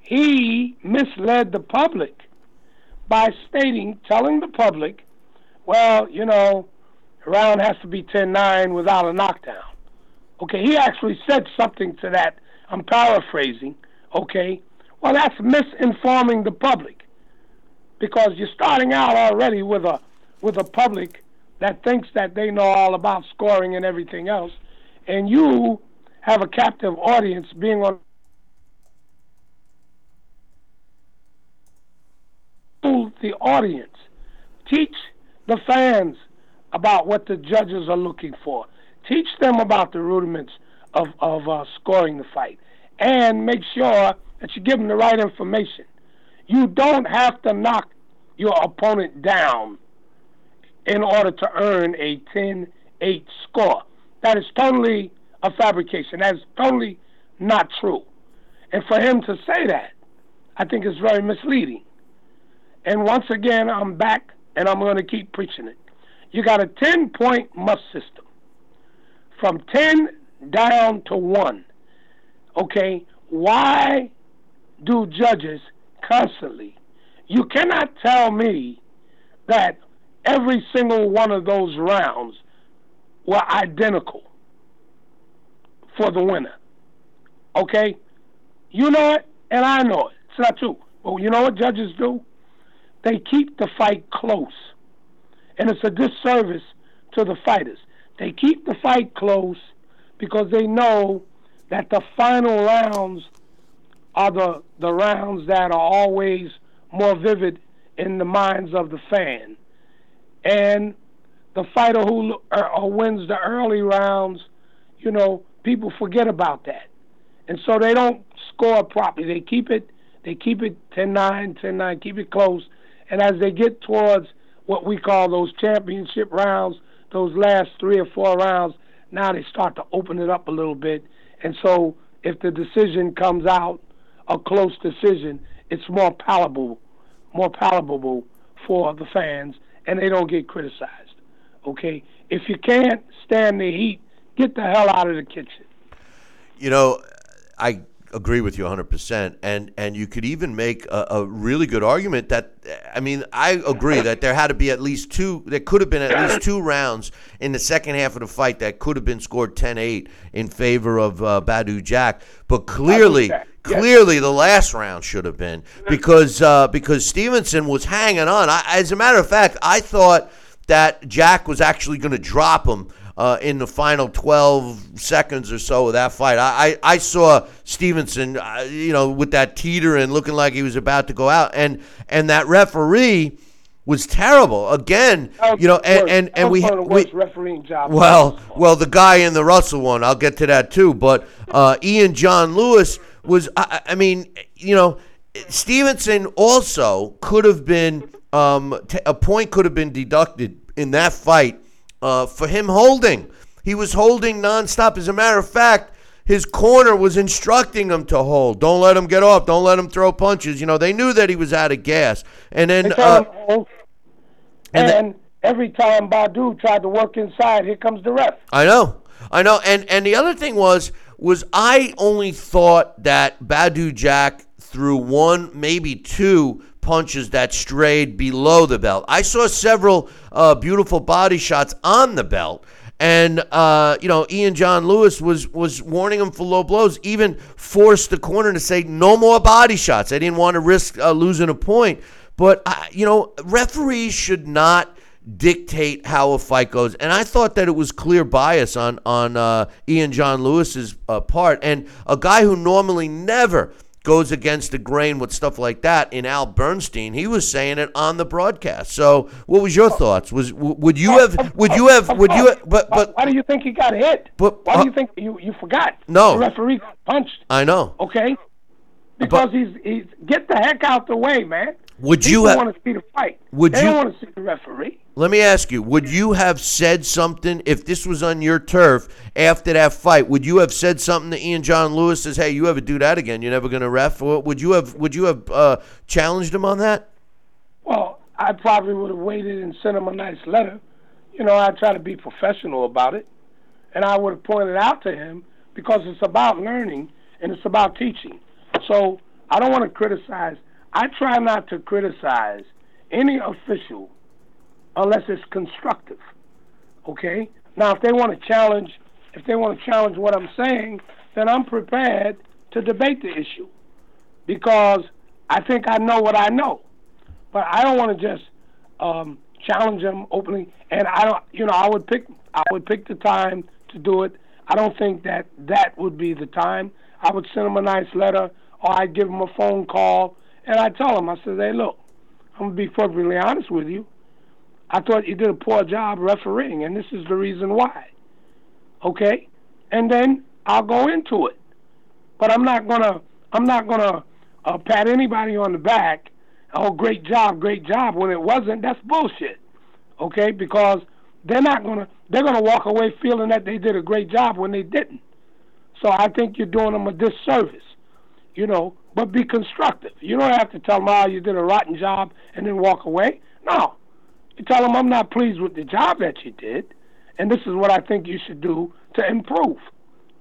He misled the public by stating, telling the public, well, you know, round has to be 10 9 without a knockdown. Okay, he actually said something to that I'm paraphrasing, okay? Well, that's misinforming the public because you're starting out already with a with a public that thinks that they know all about scoring and everything else, and you have a captive audience being on the audience. Teach the fans about what the judges are looking for. Teach them about the rudiments of of uh, scoring the fight, and make sure that you give them the right information. You don't have to knock your opponent down in order to earn a 10-8 score. That is totally a fabrication. That is totally not true. And for him to say that, I think is very misleading. And once again, I'm back and I'm going to keep preaching it. You got a 10 point must system. From 10 down to one. Okay, why do judges constantly? You cannot tell me that every single one of those rounds were identical for the winner. Okay? You know it, and I know it. It's not true. But you know what judges do? They keep the fight close. and it's a disservice to the fighters. They keep the fight close because they know that the final rounds are the the rounds that are always more vivid in the minds of the fan. And the fighter who uh, wins the early rounds, you know, people forget about that. And so they don't score properly. They keep it they keep it 10-9, 10-9, keep it close. And as they get towards what we call those championship rounds, those last three or four rounds, now they start to open it up a little bit. And so if the decision comes out a close decision, it's more palatable, more palatable for the fans, and they don't get criticized. Okay, if you can't stand the heat, get the hell out of the kitchen. You know, I agree with you 100% and and you could even make a, a, really good argument that i mean i agree that there had to be at least two there could have been at least two rounds in the second half of the fight that could have been scored 10-8 in favor of uh, Badou Jack. But clearly clearly the last round should have been because uh, because stevenson was hanging on. I, as a matter of fact i thought that jack was actually going to drop him uh, in the final 12 seconds or so of that fight. I, I, I saw Stevenson, uh, you know, with that teetering, looking like he was about to go out, and and that referee was terrible again. You know, and and, and we, we refereeing job. Well, well, the guy in the Russell one, I'll get to that too. But uh, Ian John Lewis was, I, I mean, you know, Stevenson also could have been um, t- a point could have been deducted in that fight uh, for him holding. He was holding nonstop. As a matter of fact, his corner was instructing him to hold. Don't let him get off. Don't let him throw punches. You know, they knew that he was out of gas. And then. Uh, and, and then, every time Badou tried to work inside, here comes the ref. I know. I know. And and the other thing was was I only thought that Badou Jack threw one, maybe two punches that strayed below the belt. I saw several uh, beautiful body shots on the belt. And uh, you know, Ian John Lewis was was warning him for low blows. Even forced the corner to say no more body shots. I didn't want to risk uh, losing a point. But you know, referees should not dictate how a fight goes. And I thought that it was clear bias on on uh, Ian John Lewis's uh, part, and a guy who normally never goes against the grain with stuff like that in Al Bernstein. He was saying it on the broadcast. So, what was your thoughts? Was would you have would you have would you have, but but why do you think he got hit? But why do you uh, think you you forgot? No, the referee punched. I know. Okay, because but, he's he's get the heck out the way, man. Would People you have want to see the fight? Would they you don't want to see the referee? Let me ask you, would you have said something if this was on your turf after that fight? Would you have said something to Ian John Lewis says, "Hey, you ever do that again, you're never going to ref"? Or would you have would you have uh, challenged him on that? Well, I probably would have waited and sent him a nice letter. You know, I try to be professional about it, and I would have pointed out to him because it's about learning and it's about teaching. So I don't want to criticize. I try not to criticize any official unless it's constructive. Okay? Now, if they want to challenge, if they want to challenge what I'm saying, then I'm prepared to debate the issue because I think I know what I know. But I don't want to just um, challenge them openly. And I don't, you know, I would pick, I would pick the time to do it. I don't think that that would be the time. I would send them a nice letter, or I'd give them a phone call, and I tell them, I said, "Hey, look, I'm gonna be perfectly honest with you. I thought you did a poor job refereeing, and this is the reason why. Okay, and then I'll go into it, but I'm not gonna I'm not gonna uh, pat anybody on the back. Oh, great job, great job. When it wasn't, that's bullshit. Okay, because they're not gonna they're gonna walk away feeling that they did a great job when they didn't. So I think you're doing them a disservice. You know, but be constructive. You don't have to tell them, oh, you did a rotten job and then walk away. No, you tell them I'm not pleased with the job that you did, and this is what I think you should do to improve.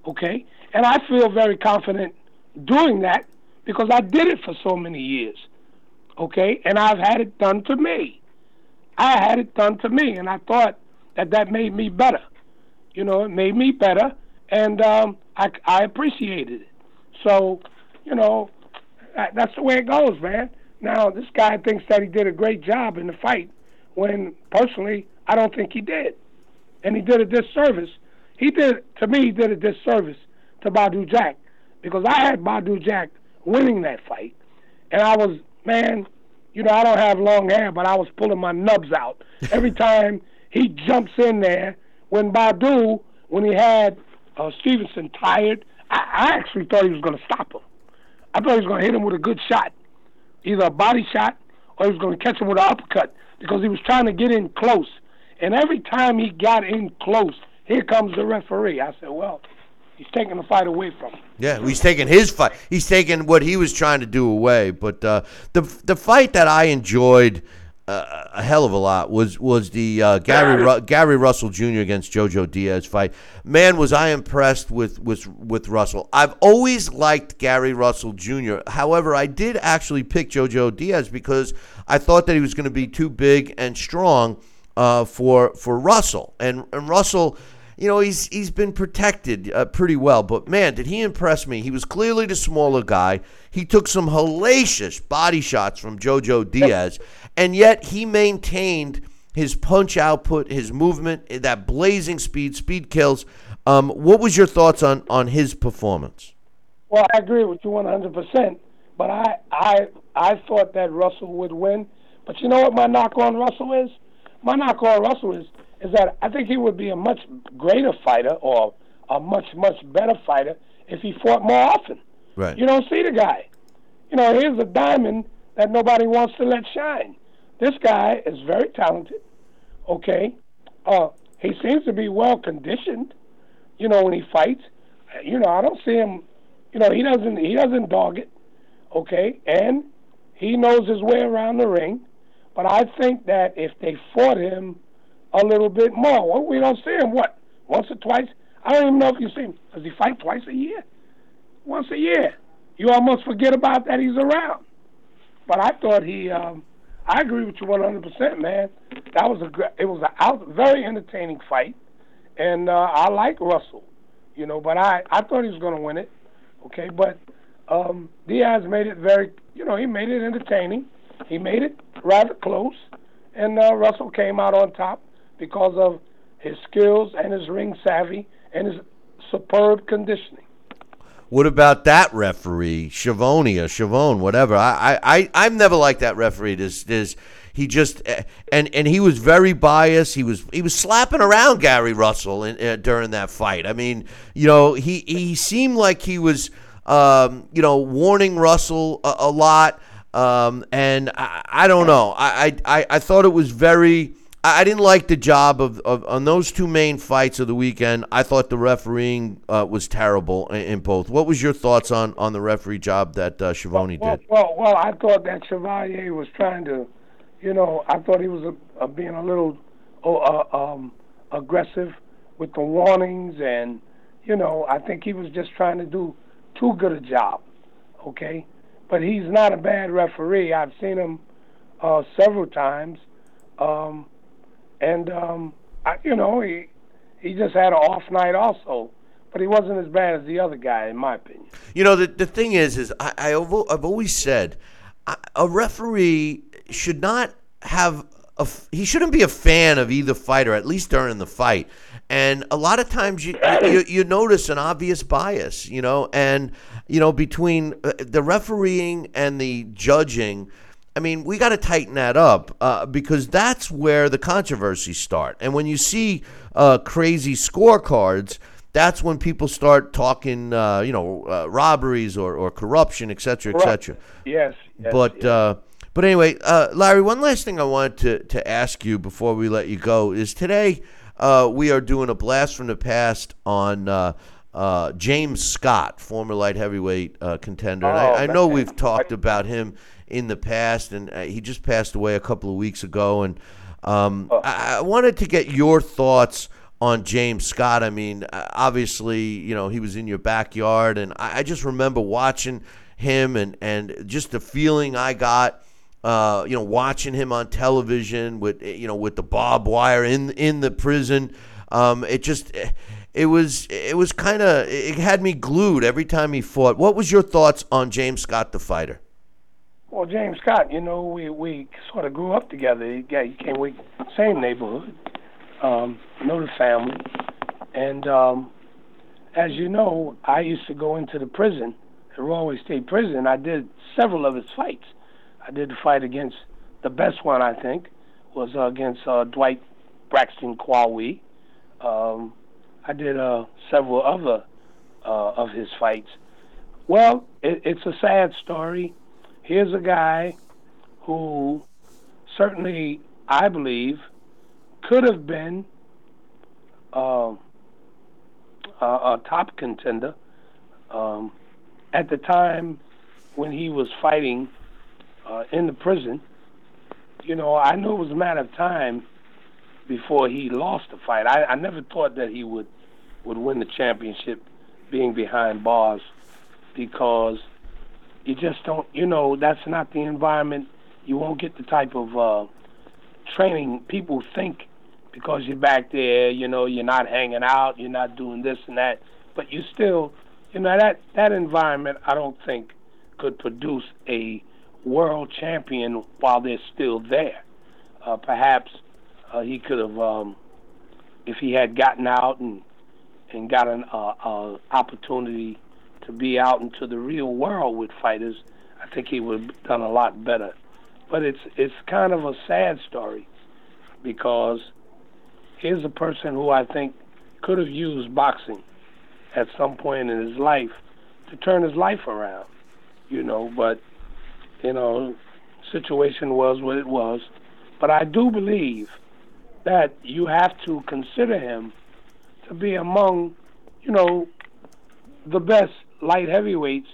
Okay? And I feel very confident doing that because I did it for so many years. Okay? And I've had it done to me. I had it done to me, and I thought that that made me better. You know, it made me better, and um, I, I appreciated it. So, you know, that's the way it goes, man. Now, this guy thinks that he did a great job in the fight when personally I don't think he did, and he did a disservice. He did to me he did a disservice to Badou Jack because I had Badou Jack winning that fight, and I was man, you know I don't have long hair, but I was pulling my nubs out every time he jumps in there. When Badou, when he had uh, Stevenson tired, I, I actually thought he was going to stop him. I thought he was going to hit him with a good shot, either a body shot or he was going to catch him with an uppercut because he was trying to get in close. And every time he got in close, here comes the referee. I said, well, he's taking the fight away from him. Yeah, he's taking his fight. He's taking what he was trying to do away. But uh, the the fight that I enjoyed uh, a hell of a lot was was the uh, Gary Ru- Gary Russell Jr. against JoJo Diaz fight. Man, was I impressed with with with Russell. I've always liked Gary Russell Jr. However, I did actually pick JoJo Diaz because I thought that he was going to be too big and strong uh, for for Russell. And and Russell you know, he's he's been protected uh, pretty well. But man, did he impress me? He was clearly the smaller guy. He took some hellacious body shots from JoJo Diaz, and yet he maintained his punch output, his movement, that blazing speed, speed kills. Um, what was your thoughts on on his performance? Well, I agree with you 100%. But I I I thought that Russell would win. But you know what my knock on Russell is? My knock on Russell is is that I think he would be a much greater fighter or a much much better fighter if he fought more often. Right. You don't see the guy. You know, here's a diamond that nobody wants to let shine. This guy is very talented. Okay, uh, he seems to be well conditioned. You know, when he fights, you know, I don't see him. You know, he doesn't he doesn't dog it. Okay, and he knows his way around the ring. But I think that if they fought him a little bit more. We don't see him what once or twice. I don't even know if you see him. Does he fight twice a year? Once a year. You almost forget about that he's around. But I thought he. Um, I agree with you 100%, man. That was a it was a out, very entertaining fight, and uh, I like Russell, you know. But I I thought he was going to win it, okay. But um, Diaz made it very, you know, he made it entertaining. He made it rather close, and uh, Russell came out on top because of his skills and his ring savvy and his superb conditioning. What about that referee, Shavonia, Shavone, whatever? I, I, I, have never liked that referee. There's, there's, he just and and he was very biased. He was he was slapping around Gary Russell in, uh, during that fight. I mean, you know, he he seemed like he was, um, you know, warning Russell a, a lot. Um, and I, I don't know. I, I I thought it was very I didn't like the job of, of on those two main fights of the weekend. I thought the refereeing uh, was terrible in, in, both. What was your thoughts on, on the referee job that uh, Schiavone well, did? Well, well, I thought that Chevalier was trying to, you know, I thought he was a, a being a little oh, uh, um, aggressive with the warnings, and you know, I think he was just trying to do too good a job. Okay, but he's not a bad referee. I've seen him uh, several times. Um, and um, I, you know he he just had an off night also, but he wasn't as bad as the other guy in my opinion. You know the the thing is is I, I I've always said a referee should not have a, he shouldn't be a fan of either fighter at least during the fight. And a lot of times you, you, you notice an obvious bias, you know, and you know between uh, the refereeing and the judging I mean, we got to tighten that up uh, because that's where the controversies start. And when you see uh, crazy scorecards, that's when people start talking, uh, you know, uh, robberies or, or corruption, et cetera, et cetera. Yes. yes but yes. Uh, but anyway, uh, Larry, one last thing I wanted to, to ask you before we let you go is today we are doing a blast from the past on. James Scott, former light heavyweight contender. Oh, I, I know we've talked about him in the past, and uh, he just passed away a couple of weeks ago. And um, oh. I, I wanted to get your thoughts on James Scott. I mean, uh, obviously, you know, he was in your backyard, and I, I just remember watching him and, and just the feeling I got. Uh, you know, watching him on television with you know with the barbed wire in in the prison, um, it just it was it was kind of it had me glued every time he fought. What was your thoughts on James Scott, the fighter? Well, James Scott, you know, we we sort of grew up together. He, got, he came we same neighborhood, um, know the family, and um, as you know, I used to go into the prison, the Rahway State Prison. I did several of his fights. I did the fight against the best one, I think, was uh, against uh, Dwight Braxton Qawi. Um, I did uh, several other uh, of his fights. Well, it, it's a sad story. Here's a guy who certainly, I believe, could have been uh, a, a top contender um, at the time when he was fighting uh, in the prison. You know, I knew it was a matter of time before he lost the fight. I, I never thought that he would would win the championship being behind bars because you just don't you know that's not the environment. You won't get the type of uh training people think because you're back there you know you're not hanging out you're not doing this and that. But you still you know that that environment I don't think could produce a world champion while they're still there. Uh perhaps uh, he could have um if he had gotten out and and got an uh, uh, opportunity to be out into the real world with fighters, I think he would have done a lot better. But it's it's kind of a sad story because here's a person who I think could have used boxing at some point in his life to turn his life around, you know, but you know, situation was what it was. But I do believe that you have to consider him to be among, you know, the best light heavyweights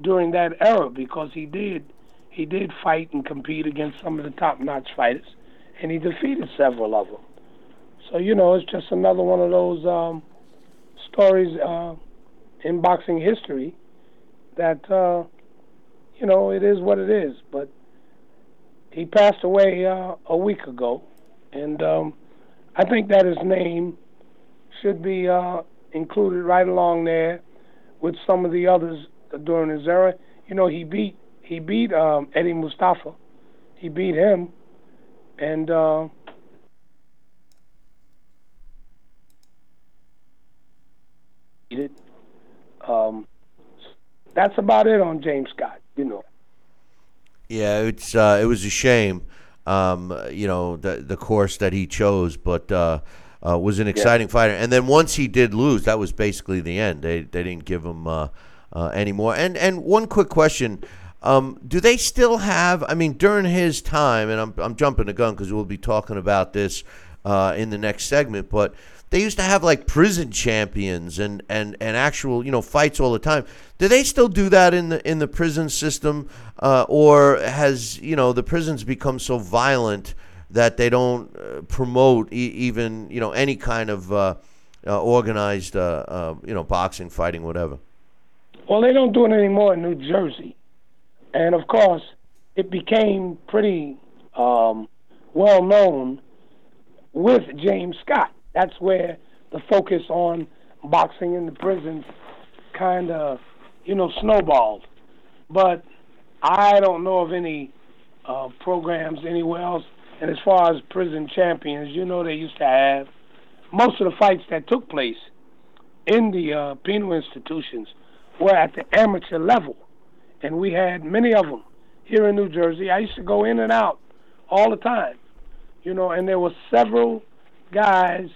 during that era because he did he did fight and compete against some of the top notch fighters and he defeated several of them. So, you know, it's just another one of those um, stories uh, in boxing history that, uh, you know, it is what it is. But he passed away uh, a week ago, and um, I think that his name should be uh, included right along there with some of the others during his era. You know, he beat he beat um, Eddie Mustafa. He beat him, and uh, um, that's about it on James Scott. You know. Yeah, it's uh, it was a shame, um, you know, the the course that he chose, but uh, uh, was an exciting yeah. fighter. And then once he did lose, that was basically the end. They they didn't give him uh, uh, anymore. And and one quick question. Um, do they still have? I mean, during his time, and I'm, I'm jumping the gun because we'll be talking about this uh, in the next segment. But they used to have like prison champions and, and, and actual you know fights all the time. Do they still do that in the in the prison system, uh, or has you know the prisons become so violent that they don't uh, promote e- even you know any kind of uh, uh, organized uh, you know boxing, fighting, whatever? Well, they don't do it anymore in New Jersey. And of course, it became pretty um, well known with James Scott. That's where the focus on boxing in the prisons kind of, you know, snowballed. But I don't know of any uh, programs anywhere else. And as far as prison champions, you know, they used to have most of the fights that took place in the uh, penal institutions were at the amateur level and we had many of them here in New Jersey. I used to go in and out all the time, you know, and there were several guys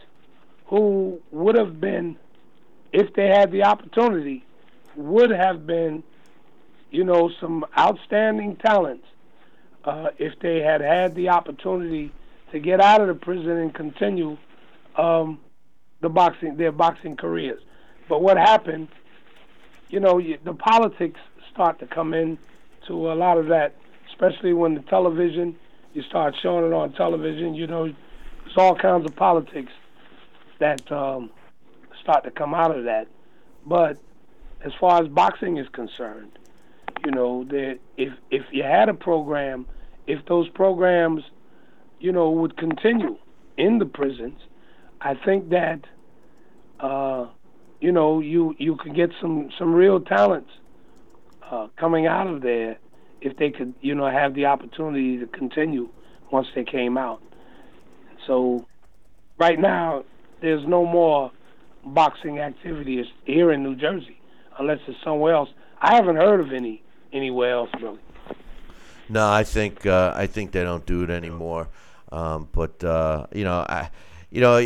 who would have been, if they had the opportunity, would have been, you know, some outstanding talents uh, if they had had the opportunity to get out of the prison and continue um, the boxing their boxing careers. But what happened, you know, the politics start to come in to a lot of that, especially when the television, you start showing it on television, you know, there's all kinds of politics that um, start to come out of that. But as far as boxing is concerned, you know, that if if you had a program, if those programs, you know, would continue in the prisons, I think that, uh, you know, you you could get some some real talents uh, coming out of there if they could, you know, have the opportunity to continue once they came out. So right now, there's no more boxing activities here in New Jersey unless it's somewhere else. I haven't heard of any anywhere else really. No, I think uh, I think they don't do it anymore. Um, but uh, you know, I, you know,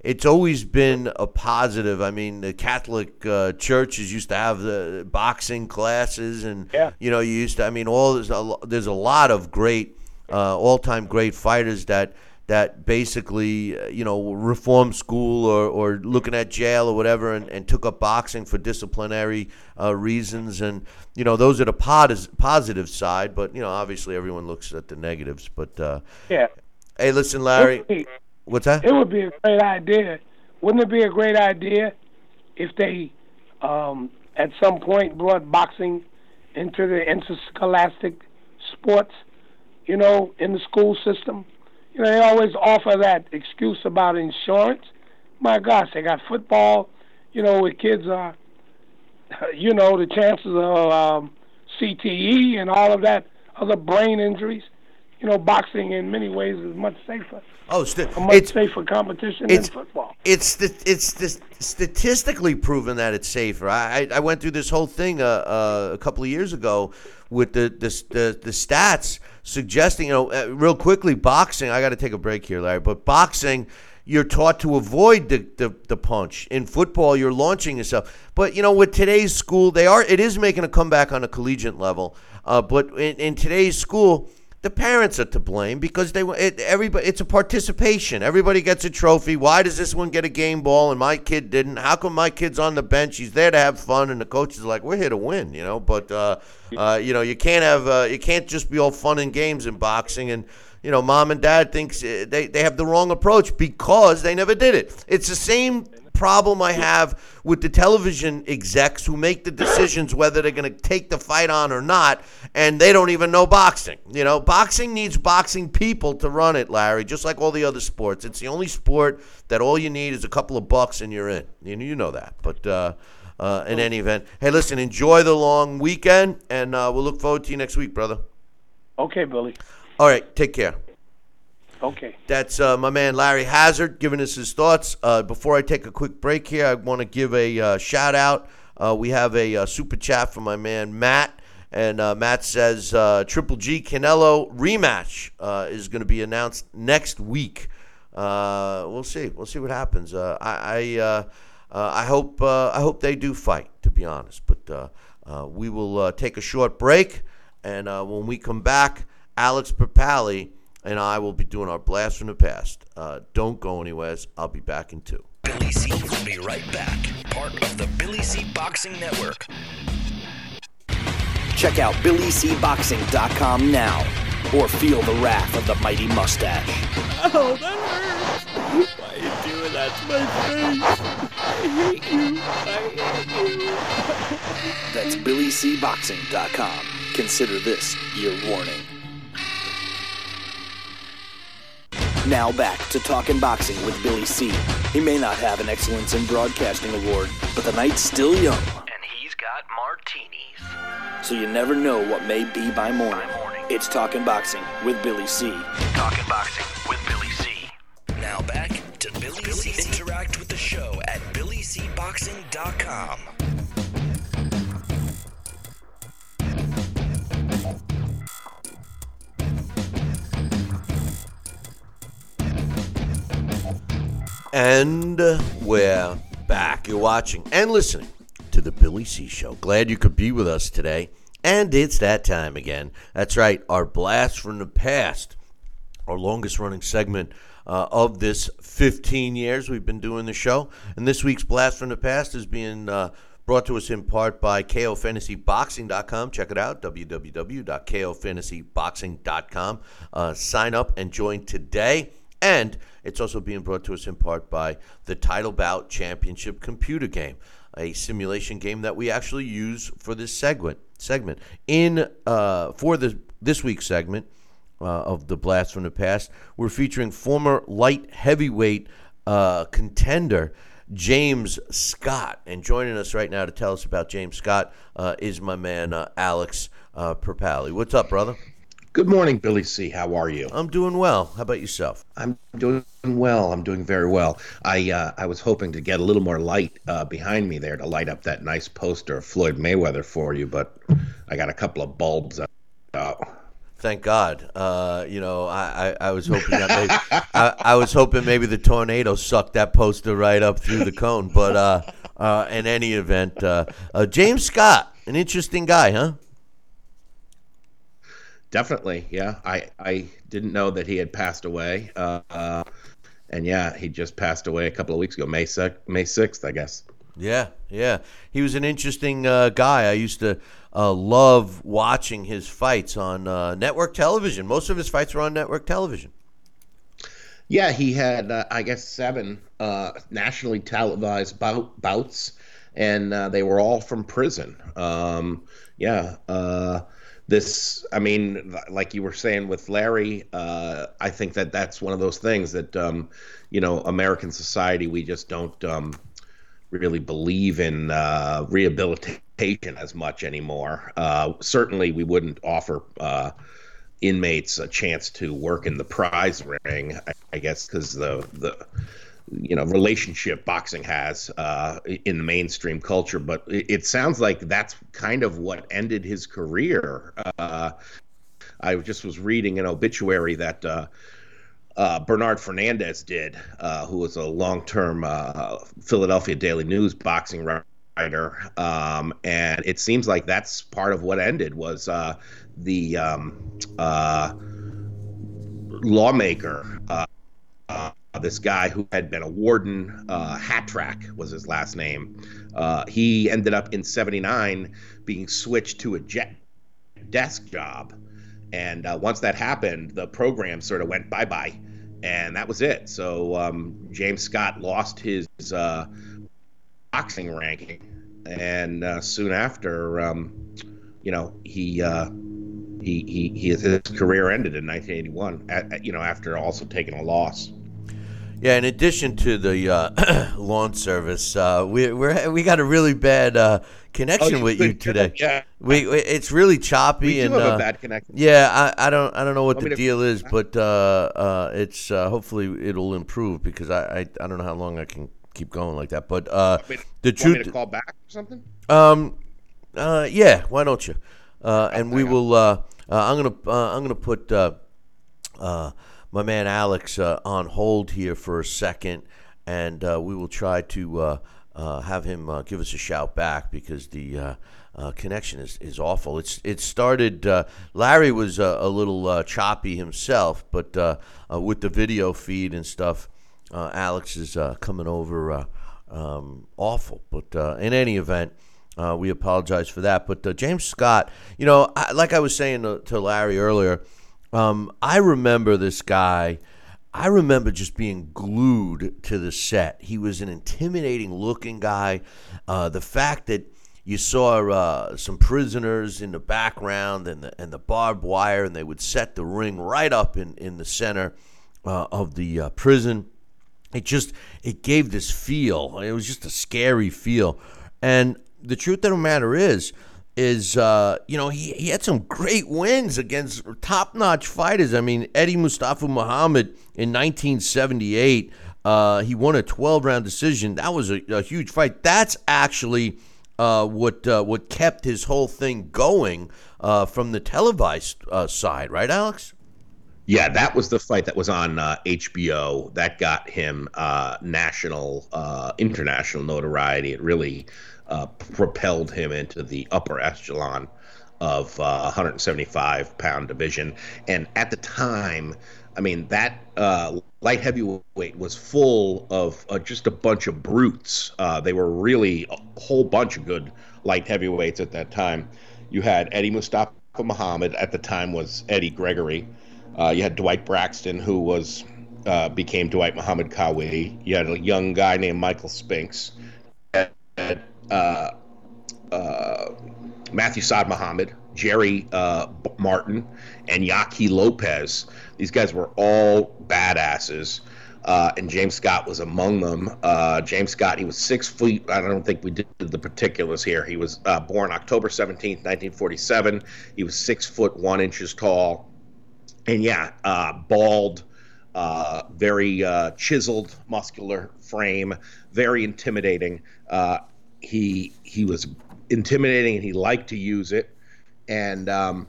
it's always been a positive. I mean, the Catholic uh, churches used to have the boxing classes, and Yeah. you know, you used to. I mean, all there's a, there's a lot of great, uh, all-time great fighters that that basically, uh, you know, reformed school or, or looking at jail or whatever, and, and took up boxing for disciplinary uh, reasons, and you know, those are the pos- positive side. But you know, obviously, everyone looks at the negatives. But uh, Yeah. hey, listen, Larry, It, what's that? it would be a great idea. Wouldn't it be a great idea if they, um, at some point, brought boxing into the interscholastic sports, you know, in the school system? You know, they always offer that excuse about insurance. My gosh, they got football, you know, where kids are, you know, the chances of um, CTE and all of that, other brain injuries. You know, boxing in many ways is much safer. Oh, st- a much it's safer competition it's- than football. it's st- it's st- statistically proven that it's safer. I I I went through this whole thing uh, uh, a couple of years ago with the the the, the stats suggesting you know uh, real quickly boxing. I got to take a break here, Larry, but boxing. You're taught to avoid the, the, the punch. In football, you're launching yourself. But you know, with today's school, they are it is making a comeback on a collegiate level. Uh, but in, in today's school, the parents are to blame because they it, everybody it's a participation. Everybody gets a trophy. Why does this one get a game ball and my kid didn't? How come my kid's on the bench? He's there to have fun, and the coach is like, "We're here to win," you know. But uh, uh, you know, you can't have uh, you can't just be all fun and games in boxing and. You know, mom and dad thinks uh, they, they have the wrong approach because they never did it. It's the same problem I have with the television execs who make the decisions whether they're going to take the fight on or not, and they don't even know boxing. You know, boxing needs boxing people to run it, Larry, just like all the other sports. It's the only sport that all you need is a couple of bucks and you're in. You know, you know that. But uh, uh, in any event, hey, listen, enjoy the long weekend, and uh, we'll look forward to you next week, brother. Okay, Billy. All right, take care. Okay. That's uh, my man Larry Hazzard giving us his thoughts. Uh, before I take a quick break here, I want to give a uh, shout out. Uh, we have a uh, super chat from my man Matt, and uh, Matt says Triple G Canelo rematch is going to be announced next week. We'll see. We'll see what happens. I I, I hope I hope they do fight. To be honest, but we will take a short break, and when we come back, Alex Papali and I will be doing our blast from the past. Uh, don't go anywhere. I'll be back in two. Billy C will be right back. Part of the Billy C Boxing Network. Check out BillyCBoxing.com now or feel the wrath of the mighty mustache. Oh, that hurts. Why are you doing that to my face? I hate you. I hate you. That's BillyCBoxing.com. Consider this your warning. Now back to Talking Boxing with Billy C. He may not have an Excellence in Broadcasting award, but the night's still young. And he's got martinis. So you never know what may be by morning. It's Talking Boxing with Billy C. Talking boxing with Billy C. Now back to Billy, C. Interact with the show at BillyCBoxing.com. And we're back. You're watching and listening to the Billy C Show. Glad you could be with us today. And it's that time again. That's right, our blast from the past, our longest running segment uh, of this 15 years we've been doing the show. And this week's blast from the past is being uh, brought to us in part by KOFantasyBoxing.com. Check it out, www.KOFantasyBoxing.com. Uh, sign up and join today. And it's also being brought to us in part by the Title Bout Championship computer game, a simulation game that we actually use for this segment. Segment in uh, for the this week's segment uh, of the blast from the past, we're featuring former light heavyweight uh, contender James Scott. And joining us right now to tell us about James Scott uh, is my man uh, Alex uh. What's up, brother? Good morning, Billy C. How are you? I'm doing well. How about yourself? I'm doing well. I'm doing very well. I uh, I was hoping to get a little more light uh, behind me there to light up that nice poster of Floyd Mayweather for you, but I got a couple of bulbs out. Thank God. Uh, you know, I, I, I was hoping that maybe, I, I was hoping maybe the tornado sucked that poster right up through the cone. But uh, uh, in any event, uh, uh, James Scott, an interesting guy, huh? Definitely, yeah. I I didn't know that he had passed away. Uh, uh, and yeah, he just passed away a couple of weeks ago, May sec- May sixth, I guess. Yeah, yeah. He was an interesting uh, guy. I used to uh, love watching his fights on uh, network television. Most of his fights were on network television. Yeah, he had, uh, I guess, seven uh, nationally televised bout, bouts, and uh, they were all from prison. Um, yeah. This, I mean, like you were saying with Larry, uh, I think that that's one of those things that, um, you know, American society, we just don't um, really believe in uh, rehabilitation as much anymore. Uh, certainly, we wouldn't offer uh, inmates a chance to work in the prize ring, I, I guess, because the the you know relationship boxing has uh, in the mainstream culture. But it, it, sounds like that's kind of what ended his career. Uh, I just was reading an obituary that. Uh, uh Bernard Fernandez did, uh, who was a long-term uh, Philadelphia Daily News boxing writer, um, and it seems like that's part of what ended was the um, lawmaker uh, this guy who had been a warden, uh, Hatrak was his last name. Uh, he ended up in 79 being switched to a jet desk job. And uh, once that happened, the program sort of went bye bye. And that was it. So um, James Scott lost his uh, boxing ranking. And uh, soon after, um, you know, he. He, he, he, his career ended in 1981, at, you know, after also taking a loss. Yeah, in addition to the uh, lawn service, uh, we we we got a really bad uh, connection oh, with you today. Yeah, we, we, it's really choppy we and have a uh, bad connection. Yeah, I, I don't I don't know what the deal is, but uh, uh, it's hopefully it'll improve because I, I, I don't know how long I can keep going like that. But the truth, to call back or something. Um, yeah, why don't you? and we will. I'm gonna I'm gonna put my man Alex uh, on hold here for a second, and uh, we will try to uh, uh have him uh, give us a shout back because the uh, connection is, is awful. It's it started. Larry was a little choppy himself, but with the video feed and stuff, Alex is coming over um, awful. But in any event. we apologize for that. But James Scott, you know, I, like I was saying to, to Larry earlier, um, I remember this guy. I remember just being glued to the set. He was an intimidating looking guy. Uh, the fact that you saw uh, some prisoners in the background and the and the barbed wire, and they would set the ring right up in in the center uh, of the uh, prison. It just it gave this feel. It was just a scary feel. And the truth of the matter is, is uh, you know he, he had some great wins against top notch fighters. I mean Eddie Mustafa Muhammad in 1978, uh, he won a 12 round decision. That was a, a huge fight. That's actually uh, what uh, what kept his whole thing going uh, from the televised uh, side, right, Alex? Yeah, that was the fight that was on HBO. That got him national, international notoriety. It really uh, propelled him into the upper echelon of uh, 175 pound division. And at the time, I mean, that uh, light heavyweight was full of uh, just a bunch of brutes. Uh, they were really a whole bunch of good light heavyweights at that time. You had Eddie Mustafa Muhammad at the time was Eddie Gregory. Uh, you had Dwight Braxton, who was uh, became Dwight Muhammad Qawi. You had a young guy named Michael Spinks. You had uh, uh, Matthew Saad Muhammad, Jerry uh, Martin, and Yaqui Lopez. These guys were all badasses. uh, and James Scott was among them. Uh, James Scott, he was six feet. I don't think we did the particulars here. He was uh, born October 17th, 1947. He was six foot one inches tall. And yeah, uh, bald, uh, very chiseled, muscular frame, very intimidating. He he was intimidating and he liked to use it. And um,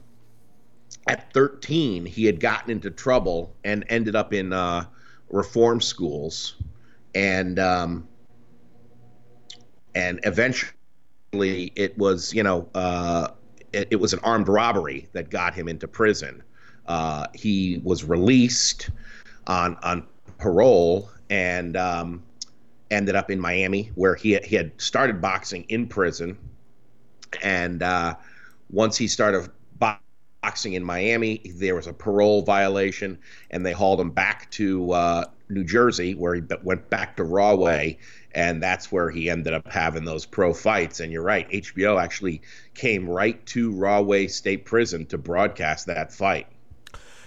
at 13, he had gotten into trouble and ended up in uh, reform schools, and um, and eventually it was you know uh, it, it, was an armed robbery that got him into prison. Uh, he was released on on parole and um, ended up in Miami, where he he had started boxing in prison, and uh, once he started boxing in Miami. There was a parole violation, and they hauled him back to uh, New Jersey, where he went back to Rahway, and that's where he ended up having those pro fights. And you're right, HBO actually came right to Rahway State Prison to broadcast that fight.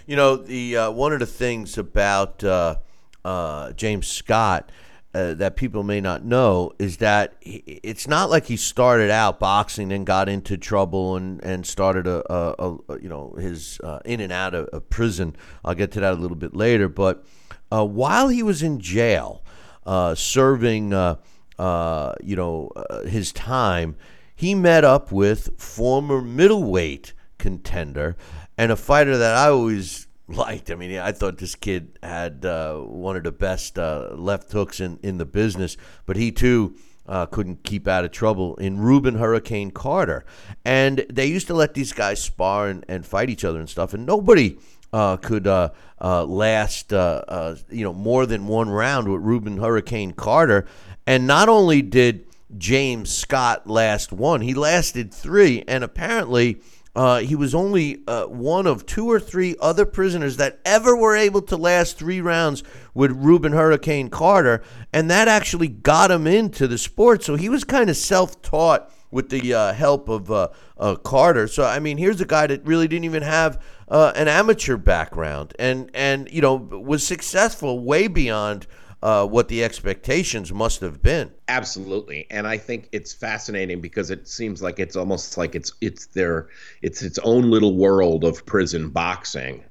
You know, the uh, one of the things about uh, uh James Scott uh, that people may not know is that he, it's not like he started out boxing and got into trouble and, and started a, a, a you know his uh, in and out of, of, prison. I'll get to that a little bit later. But uh, while he was in jail, uh, serving uh, uh, you know his time, he met up with former middleweight contender and a fighter that I always liked. I mean, I thought this kid had uh, one of the best uh, left hooks in, in the business, but he too uh, couldn't keep out of trouble in Rubin Hurricane Carter. And they used to let these guys spar and, and fight each other and stuff, and nobody. Uh, could uh, uh, last, you know, more than one round with Rubin Hurricane Carter, and not only did James Scott last one, he lasted three, and apparently uh, he was only uh, one of two or three other prisoners that ever were able to last three rounds with Rubin Hurricane Carter, and that actually got him into the sport. So he was kind of self taught with the uh, help of uh, uh, Carter. So I mean, here's a guy that really didn't even have uh, an amateur background, and and you know was successful way beyond uh, what the expectations must have been. Absolutely, and I think it's fascinating because it seems like it's almost like it's it's their it's its own little world of prison boxing,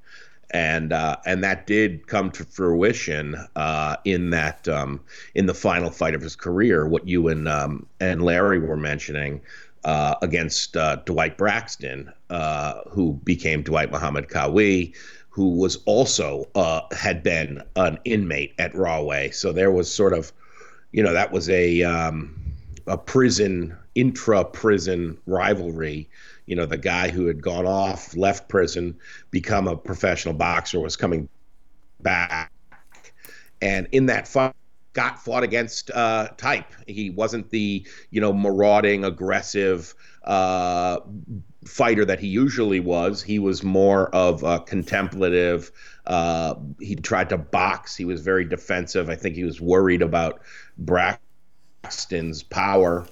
and uh, and that did come to fruition uh, in that um, in the final fight of his career. What you and um, and Larry were mentioning. Uh, against uh, Dwight Braxton, uh, who became Dwight Muhammad Qawi, who was also uh, had been an inmate at Rahway. So there was sort of, you know, that was a um, a prison intra prison rivalry. You know, the guy who had gone off, left prison, become a professional boxer, was coming back, and in that fight. Got fought against uh, type. He wasn't the you know marauding, aggressive, uh, fighter that he usually was. He was more of a contemplative. Uh, he tried to box. He was very defensive. I think he was worried about Braxton's power,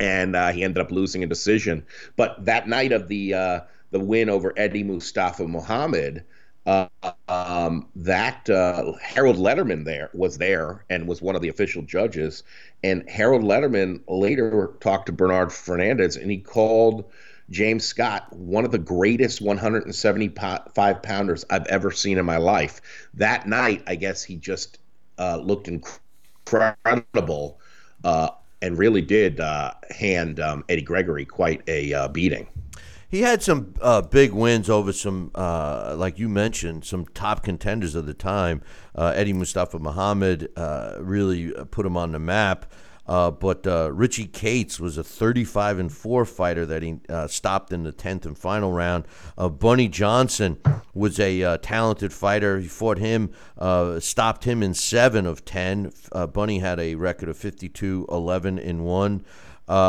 and uh, he ended up losing a decision. But that night of the uh, the win over Eddie Mustafa Muhammad. Uh, um, that uh, Harold Lederman there was there and was one of the official judges, and Harold Lederman later talked to Bernard Fernandez, and he called James Scott, one of the greatest 175 pounders I've ever seen in my life. That night, I guess he just uh, looked incredible uh, and really did uh, hand um, Eddie Gregory quite a uh, beating. He had some uh, big wins over some, uh, like you mentioned, some top contenders of the time. Eddie Mustafa Muhammad really put him on the map. Uh, but uh, Richie Kates was a 35 and 4 fighter that he uh, stopped in the 10th and final round. Uh, Bunny Johnson was a uh, talented fighter. He fought him, uh, stopped him in 7 of 10. Bunny had a record of 52 11 in 1.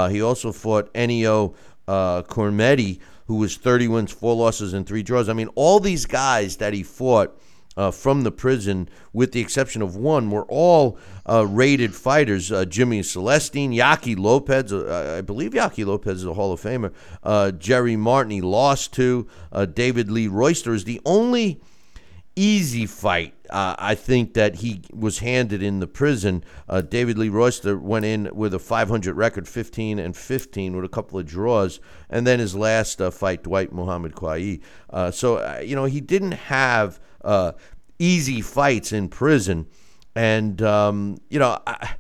he also fought Ennio Cometti, who was 30 wins, 4 losses, and 3 draws. I mean, all these guys that he fought uh, from the prison, with the exception of one, were all uh, rated fighters. Uh, Jimmy Celestine, Yaqui Lopez, uh, I believe Yaqui Lopez is a Hall of Famer. Uh, Jerry Martin, he lost to. Uh, David Lee Royster is the only easy fight. Uh, I think that he was handed in the prison. Uh, David Lee Royster went in with a 500 record, 15 and 15, with a couple of draws, and then his last uh, fight, Dwight Muhammad. Uh, so you know he didn't have uh, easy fights in prison, and um, you know. I,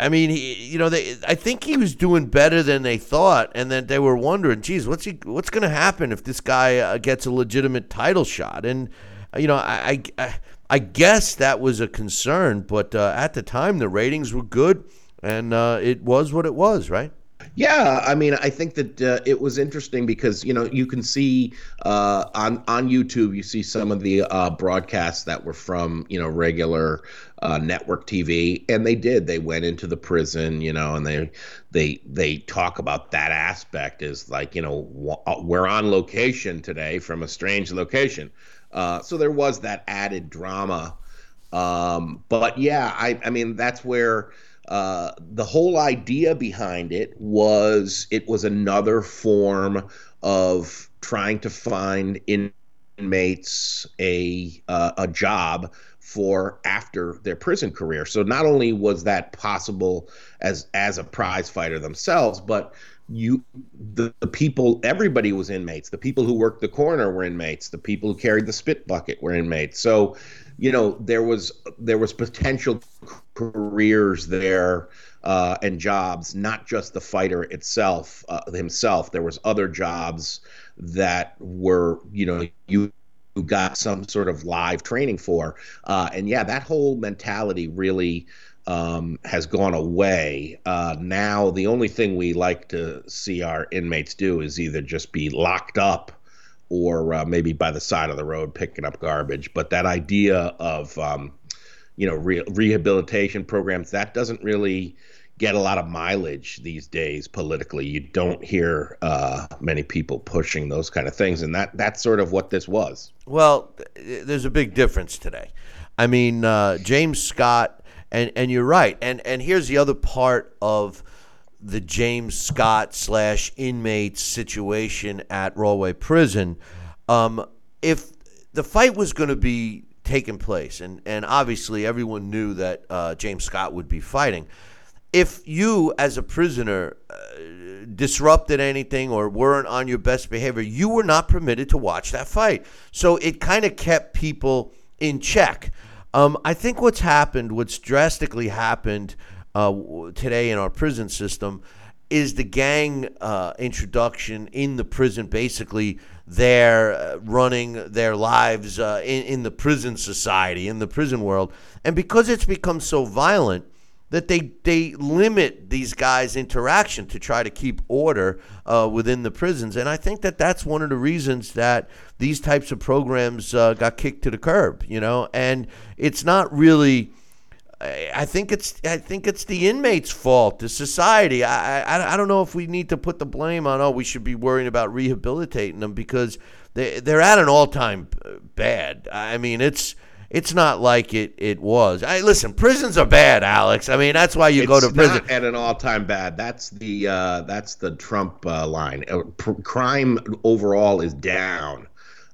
I mean, he, you know, they. I think he was doing better than they thought, and then they were wondering, "Geez, what's he? What's going to happen if this guy uh, gets a legitimate title shot?" And you know, I, I, I guess that was a concern, but uh, at the time the ratings were good, and uh, it was what it was, right? Yeah, I mean, I think that uh, it was interesting because you know you can see uh, on on YouTube you see some of the uh, broadcasts that were from you know regular uh, network TV, and they did. They went into the prison, you know, and they they they talk about that aspect is like you know we're on location today from a strange location, uh, so there was that added drama, um, but yeah, I I mean that's where uh, the whole idea behind it was it was another form of trying to find inmates a uh, a job for after their prison career. So not only was that possible as as a prize fighter themselves, but you the, the people everybody was inmates. The people who worked the corner were inmates. The people who carried the spit bucket were inmates. So you know there was there was potential careers there uh, and jobs, not just the fighter itself uh, himself. There was other jobs that were you know you got some sort of live training for, uh, and yeah, that whole mentality really. Um, has gone away. Uh, now, the only thing we like to see our inmates do is either just be locked up or uh, maybe by the side of the road picking up garbage. But that idea of um, you know re- rehabilitation programs that doesn't really get a lot of mileage these days politically. You don't hear uh, many people pushing those kind of things, and that that's sort of what this was. Well, there's a big difference today. I mean, uh, James Scott, and and you're right. And and here's the other part of the James Scott slash inmate situation at Rahway Prison. Um, if the fight was going to be taking place, and, and obviously everyone knew that uh, James Scott would be fighting. If you, as a prisoner, uh, disrupted anything or weren't on your best behavior, you were not permitted to watch that fight. So it kind of kept people in check. Um, I think what's happened, what's drastically happened uh, today in our prison system is the gang uh, introduction in the prison. Basically, they're uh, running their lives uh, in, in the prison society, in the prison world. And because it's become so violent, that they they limit these guys' interaction to try to keep order uh, within the prisons, and I think that that's one of the reasons that these types of programs uh, got kicked to the curb. You know, and it's not really I think it's I think it's the inmates' fault, the society. I, I I don't know if we need to put the blame on oh we should be worrying about rehabilitating them because they they're at an all time bad. I mean it's it's not like it it was. I listen, prisons are bad, Alex. I mean that's why you it's go to prison. at an all time bad. That's the uh, that's the Trump uh, line. Uh, pr- crime overall is down.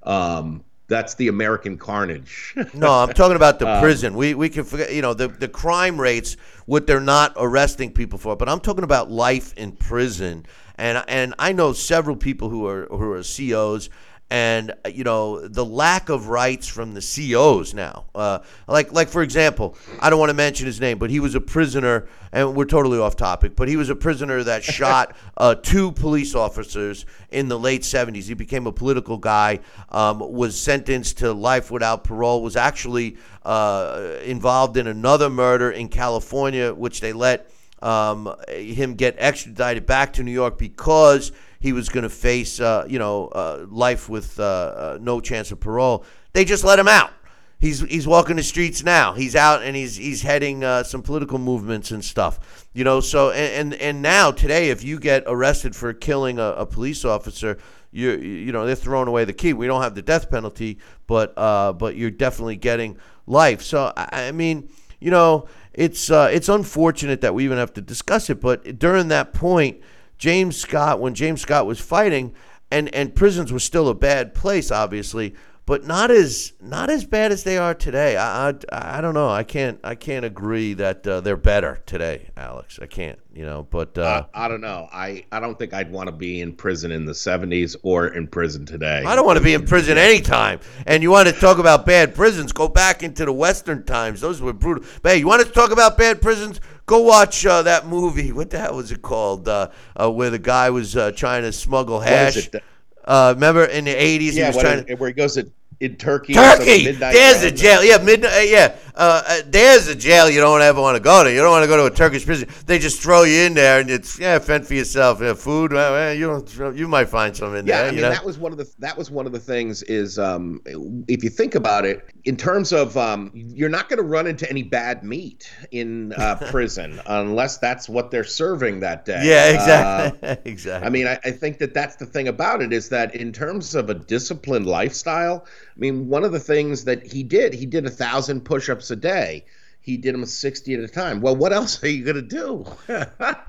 Um, that's the American carnage. no, I'm talking about the um, prison. We we can forget, you know, the the crime rates what they're not arresting people for, but I'm talking about life in prison. And and I know several people who are who are COs and you know the lack of rights from the COs now. Uh, like like for example, I don't want to mention his name, but he was a prisoner, and we're totally off topic. But he was a prisoner that shot uh, two police officers in the late '70s. He became a political guy, um, was sentenced to life without parole, was actually uh, involved in another murder in California, which they let um, him get extradited back to New York because he was going to face, uh, you know, uh, life with uh, uh, no chance of parole. They just let him out. He's he's walking the streets now. He's out and he's he's heading uh, some political movements and stuff. You know, so and, and and now today, if you get arrested for killing a, a police officer, you you know they're throwing away the key. We don't have the death penalty, but uh, but you're definitely getting life. So I, I mean, you know, it's it's unfortunate that we even have to discuss it. But during that point, James Scott, when James Scott was fighting, and, and prisons was still a bad place, obviously, but not as not as bad as they are today. I, I, I don't know. I can't I can't agree that uh, they're better today, Alex. I can't. You know, but uh, Uh, I don't know. I, I don't think I'd want to be in prison in the 70s or in prison today. I don't want to be in prison anytime. And you want to talk about bad prisons? Go back into the Western times. Those were brutal. But hey, you want to talk about bad prisons? Go watch uh, that movie. What the hell was it called? Uh, uh, where the guy was uh, trying to smuggle is hash. it? Uh, remember in the eighties, he was trying. is- where he goes to, in Turkey. Turkey. midnight There's a jail. Yeah, midnight. Yeah, uh, uh, there's a jail you don't ever want to go to. You don't want to go to a Turkish prison. They just throw you in there, and it's yeah, fend for yourself. Yeah, food. Well, you don't. You might find some in there. Yeah, there. I mean know? that was one of the that was one of the things is um, if you think about it in terms of um, you're not going to run into any bad meat in uh, prison unless that's what they're serving that day. yeah, Uh, exactly. exactly. I mean, I, I think that that's the thing about it is that in terms of a disciplined lifestyle, I mean, one of the things that he did, he did a thousand push-ups a day. He did them sixty at a time. Well, what else are you gonna do?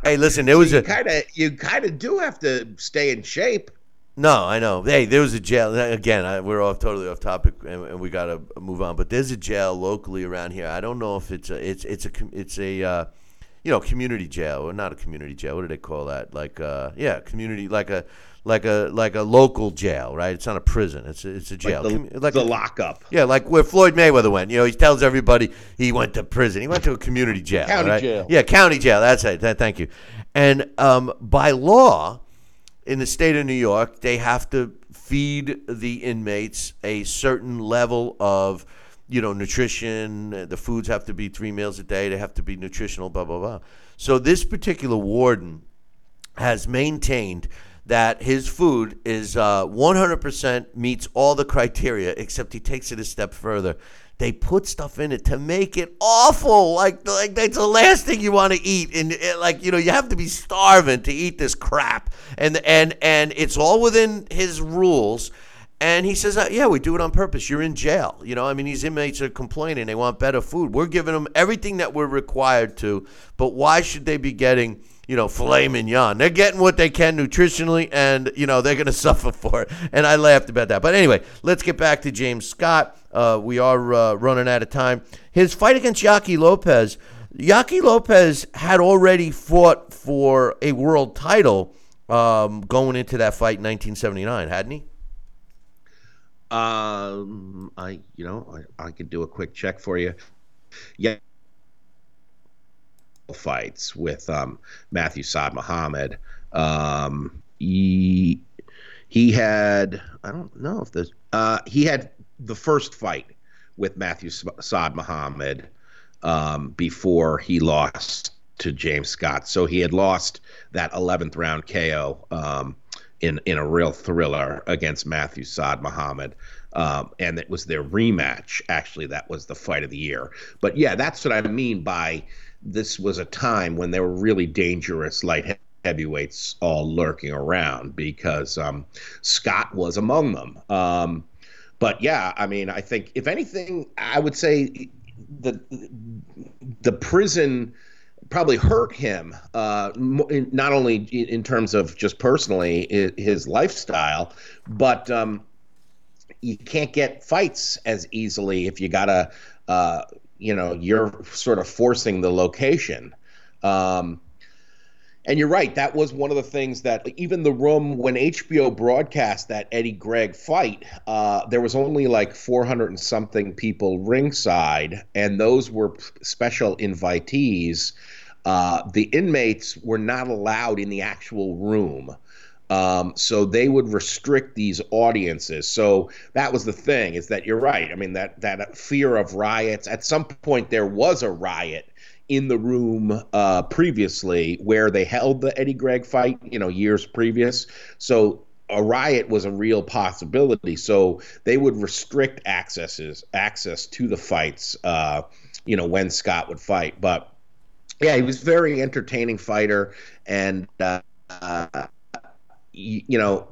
hey, listen, there was a kind of you kind of do have to stay in shape. No, I know. Hey, there was a jail. Again, I, we're off totally off topic, and, and we got to move on. But there's a jail locally around here. I don't know if it's a, it's it's a it's a uh, you know community jail or not a community jail. What do they call that? Like uh, yeah, community like a like a like a local jail, right? It's not a prison. It's a, it's a jail. Like the, like the a- lockup. yeah, like where Floyd Mayweather went. You know, he tells everybody he went to prison. He went to a community jail. County right? jail. Yeah, county jail. That's it. Th- Thank you. And um, by law, in the state of New York, they have to feed the inmates a certain level of, you know, nutrition. The foods have to be three meals a day. They have to be nutritional. Blah blah blah. So this particular warden has maintained that his food is uh, 100% meets all the criteria, except he takes it a step further. They put stuff in it to make it awful. Like, like that's the last thing you want to eat. And eh, like, you know, you have to be starving to eat this crap. And and and it's all within his rules. And he says, uh, "Yeah, we do it on purpose. You're in jail. You know, I mean, these inmates are complaining. They want better food. We're giving them everything that we're required to. But why should they be getting, you know, filet mignon? They're getting what they can nutritionally, and you know, they're going to suffer for it. And I laughed about that. But anyway, let's get back to James Scott. Uh, we are uh, running out of time. His fight against Yaqui Lopez. Yaqui Lopez had already fought for a world title um, going into that fight in 1979, hadn't he? Um, I you know I, I could do a quick check for you. Yeah, fights with um, Matthew Saad Muhammad. Um, he he had I don't know if this uh, he had the first fight with Matthew Saad Muhammad um, before he lost to James Scott. So he had lost that 11th round KO um, in in a real thriller against Matthew Saad Muhammad. Um, and it was their rematch. Actually, that was the fight of the year. But yeah, that's what I mean by this was a time when there were really dangerous light heavyweights all lurking around because um, Scott was among them. Um, but yeah, I mean, I think if anything, I would say the the prison probably hurt him uh, not only in terms of just personally his lifestyle, but um, you can't get fights as easily if you gotta, uh, you know, you're sort of forcing the location. Um, and you're right. That was one of the things that even the room when HBO broadcast that Eddie Gregg fight, uh, there was only like 400 and something people ringside, and those were special invitees. Uh, the inmates were not allowed in the actual room. Um, so they would restrict these audiences. So that was the thing is that you're right. I mean that that fear of riots. At some point there was a riot in the room uh, previously where they held the Eddie Gregg fight. You know, years previous. So a riot was a real possibility. So they would restrict accesses access to the fights. Uh, you know, when Scott would fight, but yeah, he was very entertaining fighter and. Uh, you, you know,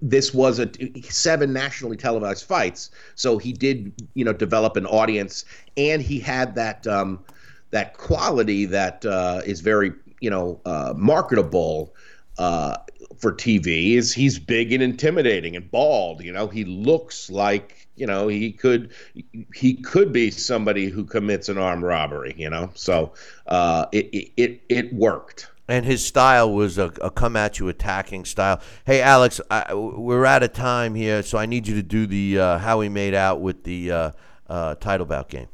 this was a seven nationally televised fights, so he did, you know, develop an audience, and he had that um, that quality that uh, is very, you know, uh, marketable. Uh, for TV is he's big and intimidating and bald. You know, he looks like you know he could he could be somebody who commits an armed robbery. You know, so uh, it, it it it worked. And his style was a, a come at you attacking style. Hey, Alex, I, we're out of time here, so I need you to do the uh, how he made out with the uh, uh, title bout game.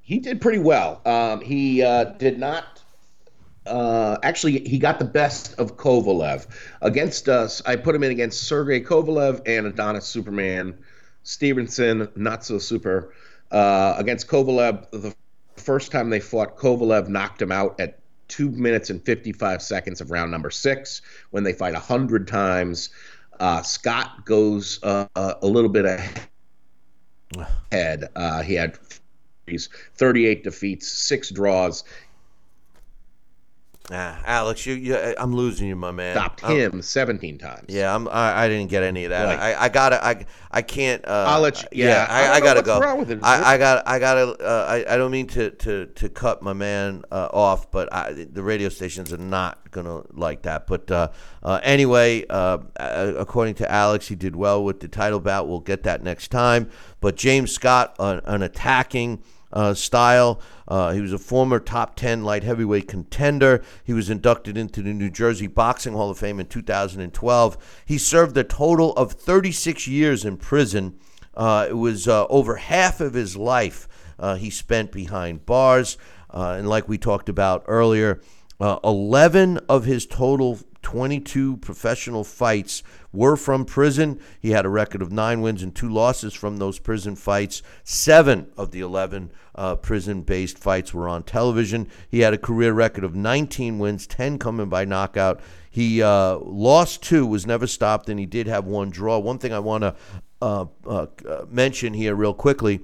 He did pretty well. Um, he uh, did not. Uh, actually, he got the best of Kovalev against us. I put him in against Sergey Kovalev and Adonis Superman Stevenson, not so super. Uh, against Kovalev, the first time they fought, Kovalev knocked him out at two minutes and 55 seconds of round number six. When they fight 100 times, uh, Scott goes uh, a little bit ahead. Uh, he had 38 defeats, six draws. Ah, Alex, you, you, I'm losing you, my man. Stopped I'm- him 17 times. Yeah, I'm. I, I didn't get any of that. Right. I, I gotta. I, I can't. Uh, I'll let you- yeah, I I, I, gotta go. it. I, I got. I gotta. Uh, I, I don't mean to, to, to cut my man uh, off, but I, the radio stations are not gonna like that. But uh, uh, anyway, uh, uh, according to Alex, he did well with the title bout. We'll get that next time. But James Scott, an, an attacking uh, style. Uh, he was a former top 10 light heavyweight contender. He was inducted into the New Jersey Boxing Hall of Fame in 2012. He served a total of 36 years in prison. Uh, it was uh, over half of his life uh, he spent behind bars. Uh, and like we talked about earlier, uh, 11 of his total 22 professional fights were from prison. He had a record of nine wins and two losses from those prison fights. Seven of the 11 uh, prison based fights were on television. He had a career record of 19 wins, 10 coming by knockout. He uh, lost two, was never stopped, and he did have one draw. One thing I want to uh, uh, mention here, real quickly,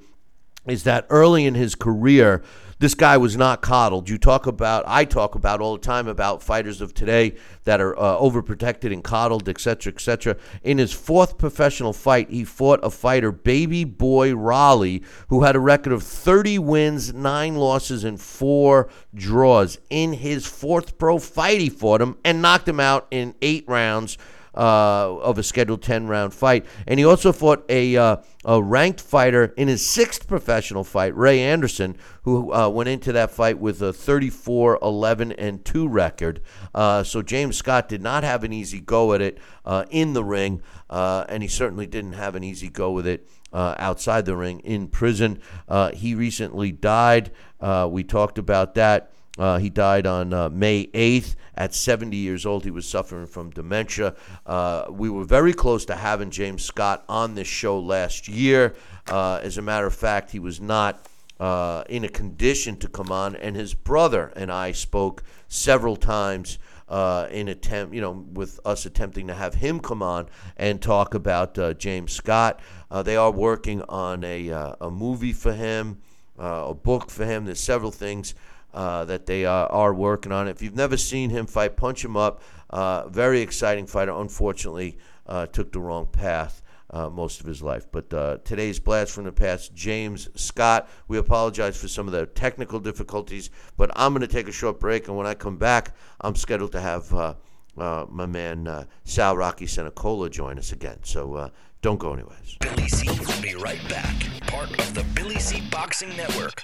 is that early in his career, this guy was not coddled. You talk about, I talk about all the time about fighters of today that are uh, overprotected and coddled, etc., cetera, et cetera. In his fourth professional fight, he fought a fighter, Baby Boy Rolle, who had a record of 30 wins, nine losses, and four draws. In his fourth pro fight, he fought him and knocked him out in eight rounds uh, of a scheduled 10 round fight. And he also fought a, uh, a ranked fighter in his sixth professional fight, Ray Anderson, who uh, went into that fight with a 34 11 and 2 record. Uh, so James Scott did not have an easy go at it uh, in the ring, uh, and he certainly didn't have an easy go with it. Uh, outside the ring in prison. Uh, he recently died. Uh, we talked about that. He died on May 8th at 70 years old. He was suffering from dementia. Uh, we were very close to having James Scott on this show last year. Uh, as a matter of fact, he was not uh, in a condition to come on, and his brother and I spoke several times. Uh, in attempt, you know, with us attempting to have him come on and talk about uh, James Scott, uh, they are working on a uh, a movie for him, uh, a book for him. There's several things uh, that they uh, are working on. If you've never seen him fight, punch him up. Uh, very exciting fighter. Unfortunately, uh, took the wrong path uh, most of his life. But uh, today's blast from the past, James Scott. We apologize for some of the technical difficulties, but I'm going to take a short break, and when I come back, I'm scheduled to have my man Sal Rocky Cenicola join us again. So don't go anywhere. Billy C will be right back. Part of the Billy C Boxing Network.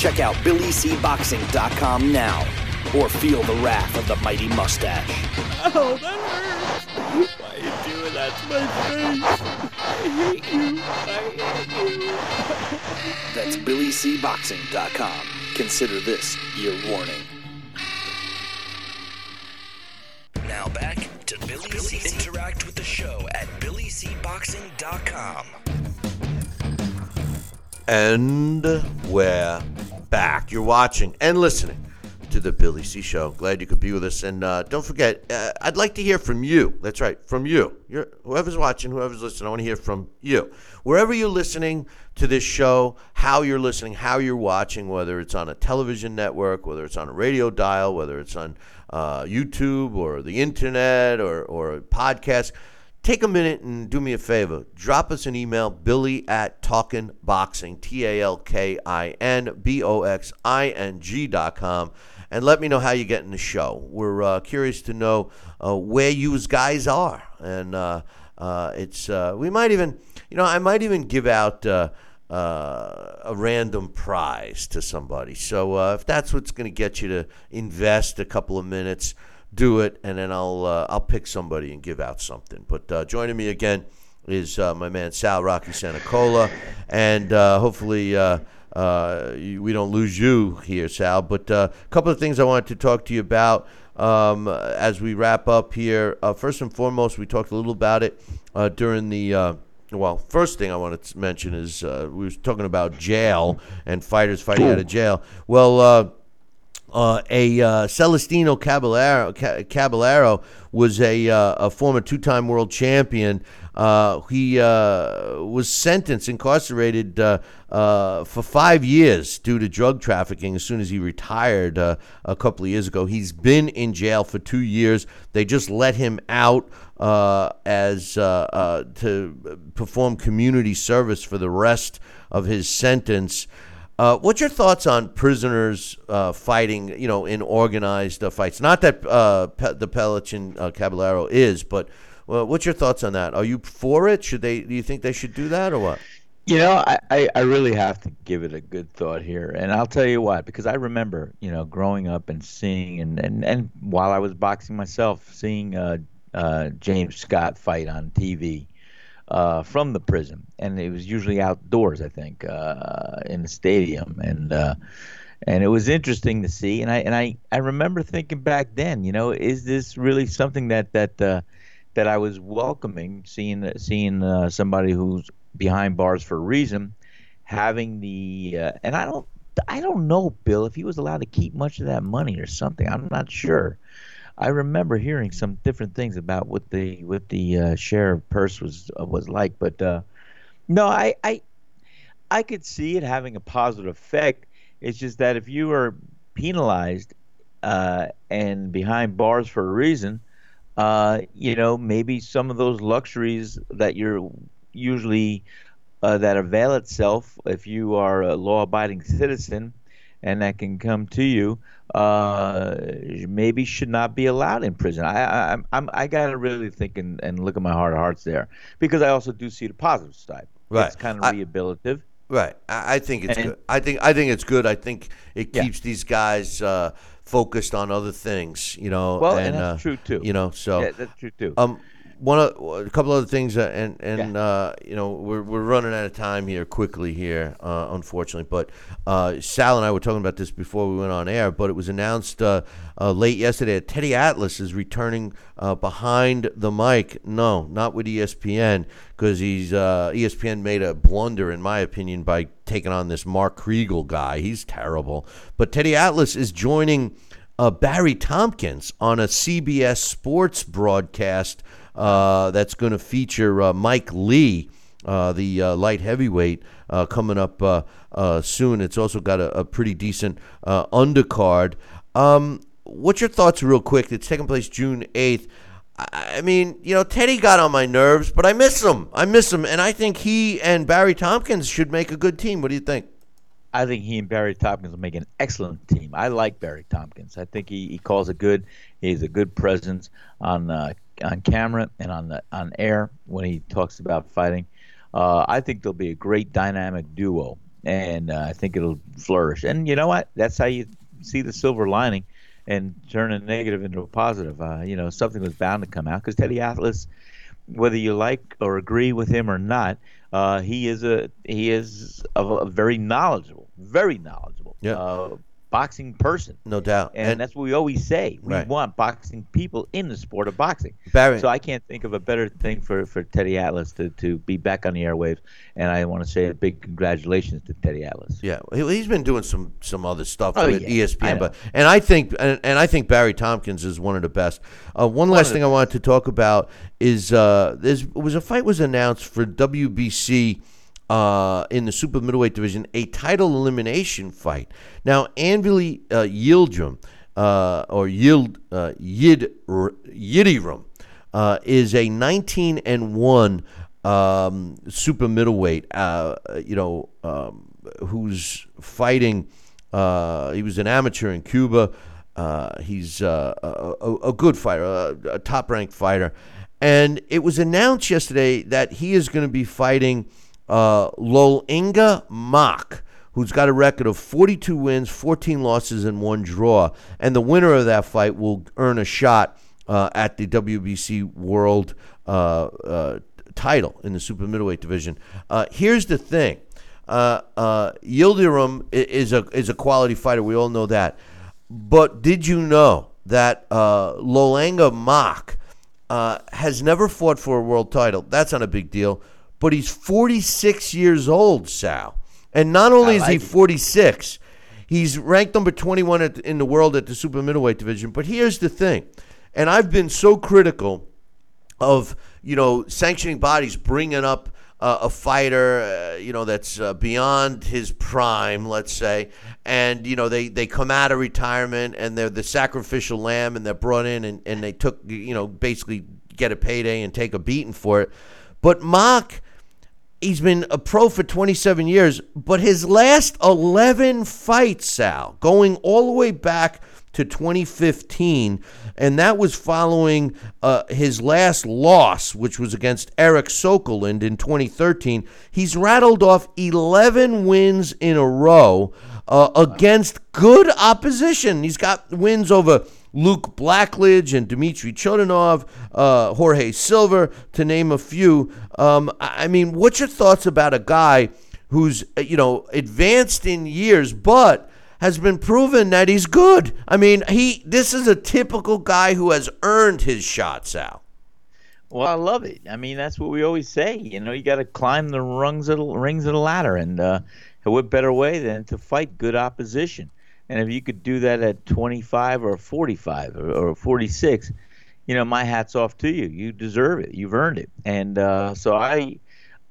Check out BillyCBoxing.com now or feel the wrath of the mighty mustache. Oh, that hurts. Why are you doing that to my face? I hate you. I hate you. That's BillyCBoxing.com. Consider this your warning. Now back to Billy C. Interact with the show at BillyCBoxing.com. And we're back. You're watching and listening to the Billy C Show. Glad you could be with us. And uh, don't forget, uh, I'd like to hear from you. That's right, from you. You're, whoever's watching, whoever's listening, I want to hear from you. Wherever you're listening to this show, how you're listening, how you're watching, whether it's on a television network, whether it's on a radio dial, whether it's on uh, YouTube or the internet or, or a podcast take a minute and do me a favor. Drop us an email, billy at talkinboxing, T A L K I N B O X I N G dot com, and let me know how you get in the show. We're uh, curious to know uh, where you guys are, and uh, uh, it's uh, we might even, you know, I might even give out. Uh, uh, a random prize to somebody. So uh, if that's what's going to get you to invest a couple of minutes, do it, and then I'll uh, I'll pick somebody and give out something. But uh, joining me again is uh, my man Sal Rocky Cenicola, and uh, hopefully. you, we don't lose you here, Sal. But a couple of things I wanted to talk to you about um, as we wrap up here. first and foremost, we talked a little about it during the well, first thing I want to mention is uh, we were talking about jail and fighters fighting out of jail. Well, uh, uh, a uh, Celestino Caballero, Caballero was a, uh, a former two-time world champion. Uh, he uh, was sentenced, incarcerated uh, for five years due to drug trafficking. As soon as he retired a couple of years ago, he's been in jail for two years. They just let him out as to perform community service for the rest of his sentence. Uh, what's your thoughts on prisoners uh, fighting, you know, in organized uh, fights? Not that uh, Pe- the Pelichin uh, Caballero is, but what's your thoughts on that? Are you for it? Should they? Do you think they should do that or what? You know, I, I, I really have to give it a good thought here, and I'll tell you why. Because I remember, you know, growing up and seeing, and and, and while I was boxing myself, seeing uh, James Scott fight on TV uh, from the prison, and it was usually outdoors, I think, uh, in the stadium, and uh, and it was interesting to see. And I and I, I remember thinking back then, you know, is this really something that that uh, that I was welcoming, seeing seeing uh, somebody who's behind bars for a reason, having the uh, and I don't I don't know, Bill, if he was allowed to keep much of that money or something. I'm not sure. I remember hearing some different things about what the what the uh, sheriff purse was uh, was like, but uh, no, I, I I could see it having a positive effect. It's just that if you are penalized uh, and behind bars for a reason, uh, you know, maybe some of those luxuries that you're usually uh, that avail itself if you are a law-abiding citizen and that can come to you uh, maybe should not be allowed in prison. I I I'm, I got to really think and, and look at my heart of hearts there because I also do see the positive side. Right, it's kind of I, rehabilitative. Right, I, I think it's and, good. I think I think it's good. I think it keeps yeah. these guys uh, focused on other things. You know, well, and, and that's uh, true too. You know, so yeah, that's true too. Um, one of, a couple other things, uh, and and yeah. uh, you know we're we're running out of time here quickly here, uh, unfortunately. But uh, Sal and I were talking about this before we went on air. But it was announced uh, uh, late yesterday that Teddy Atlas is returning behind the mic. No, not with ESPN because he's ESPN made a blunder, in my opinion, by taking on this Mark Kriegel guy. He's terrible. But Teddy Atlas is joining. Barry Tompkins on a CBS Sports broadcast that's going to feature uh, Mike Lee, uh, the uh, light heavyweight, uh, coming up soon. It's also got a, a pretty decent undercard. Um, what's your thoughts, real quick? It's taking place June 8th. I mean, you know, Teddy got on my nerves, but I miss him. I miss him, and I think he and Barry Tompkins should make a good team. What do you think? I think he and Barry Tompkins will make an excellent team. I like Barry Tompkins. I think he, he calls it good. He's a good presence on uh, on camera and on the on air when he talks about fighting. Uh, I think they'll be a great dynamic duo, and uh, I think it'll flourish. And you know what? That's how you see the silver lining and turn a negative into a positive. Uh, you know, something was bound to come out because Teddy Atlas, whether you like or agree with him or not, uh, he is a he is a, a very knowledgeable, very knowledgeable. Yeah. Boxing person. No doubt. And, and, that's what we always say. We right. want boxing people in the sport of boxing. Barry. So I can't think of a better thing for, for Teddy Atlas to, to be back on the airwaves. And I want to say a big congratulations to Teddy Atlas. Yeah, he's been doing some some other stuff oh, with yeah. ESPN, but and I think and, and, I think Barry Tompkins is one of the best. Uh, one, one last thing I wanted to talk about is uh, there was a fight was announced for WBC uh, in the super middleweight division a title elimination fight. Now, Anvili uh, uh, or Yild, uh, Yid, Yidirum, uh, is a 19 and 1 um, super middleweight, uh, you know, um, who's fighting. Uh, he was an amateur in Cuba. uh, he's a, a, a good fighter, a, a top ranked fighter. And it was announced yesterday that he is going to be fighting uh, Lolenga Mock, who's got a record of 42 wins, 14 losses, and one draw. And the winner of that fight will earn a shot uh, at the WBC World uh, uh, title in the super middleweight division. Uh, here's the thing: uh, Yildirim is a is a quality fighter. We all know that. But did you know that Lolenga Mock has never fought for a world title? That's not a big deal. But he's 46 years old, Sal. And not only is he 46, he's ranked number 21 at, in the world at the super middleweight division. But here's the thing, and I've been so critical of you know sanctioning bodies bringing up uh, a fighter uh, you know that's uh, beyond his prime let's say and you know they they come out of retirement and they're the sacrificial lamb and they're brought in and, and they took you know basically get a payday and take a beating for it but mock he's been a pro for 27 years, but his last 11 fights, Sal, going all the way back to 2015, and that was following uh, his last loss, which was against Eric Skoglund in 2013. He's rattled off 11 wins in a row uh, against good opposition. He's got wins over Luke Blackledge and Dmitry Chudinov, uh, Jorge Silver, to name a few. Um, I mean, what's your thoughts about a guy who's uh, you know advanced in years, but has been proven that he's good? I mean, he this is a typical guy who has earned his shot, Sal. Well, I love it. I mean, that's what we always say. You know, you got to climb the rungs of the rings of the ladder, and uh, what better way than to fight good opposition? And if you could do that at 25 or 45 or, or 46, you know, my hat's off to you. You deserve it. You've earned it. And uh, so I,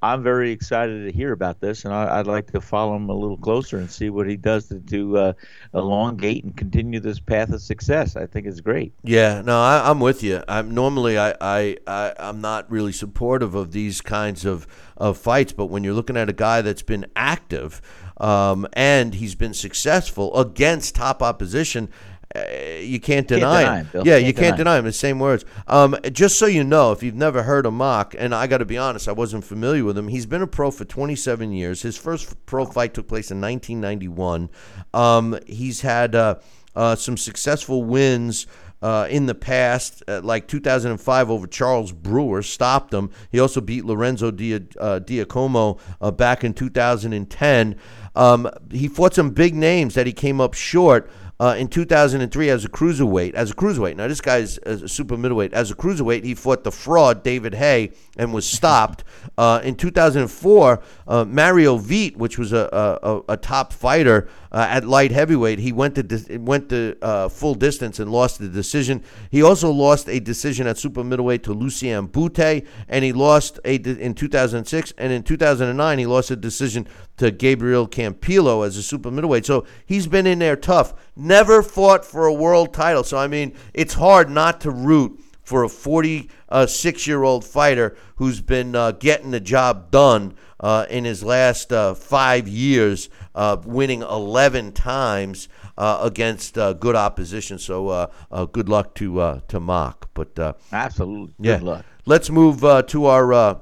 I'm very excited to hear about this, and I, I'd like to follow him a little closer and see what he does to, to uh, elongate and continue this path of success. I think it's great. Yeah, no, I, I'm with you. I'm normally I, I, I I'm not really supportive of these kinds of, of fights, but when you're looking at a guy that's been active um, and he's been successful against top opposition, uh, you can't deny deny it. him, Yeah, Can't you can't deny him. him. The same words. Um, just so you know, if you've never heard of Mock, and I got to be honest, I wasn't familiar with him. He's been a pro for 27 years. His first pro fight took place in 1991. Um, he's had uh, uh, some successful wins. Uh, in the past, uh, like 2005 over Charles Brewer, stopped him. He also beat Lorenzo Dia, uh, Diacomo uh, back in 2010. Um, he fought some big names that he came up short uh, in 2003 as a cruiserweight. As a cruiserweight. Now, this guy's a super middleweight. As a cruiserweight, he fought the fraud David Haye and was stopped. Uh, in 2004, uh, Mario Veit, which was a, a, a- top fighter uh, at light heavyweight, he went to went to uh, full distance and lost the decision. He also lost a decision at super middleweight to Lucian Bute, and he lost a de- in 2006 and in 2009 he lost a decision to Gabriel Campillo as a super middleweight. So he's been in there tough. Never fought for a world title. So I mean, it's hard not to root for a 46 year old fighter who's been uh, getting the job done uh, in his last uh, five years, uh, winning 11 times uh, against uh, good opposition. So uh, uh, good luck to uh, to Mock. But uh, Absolutely. yeah, luck. let's move uh, to our.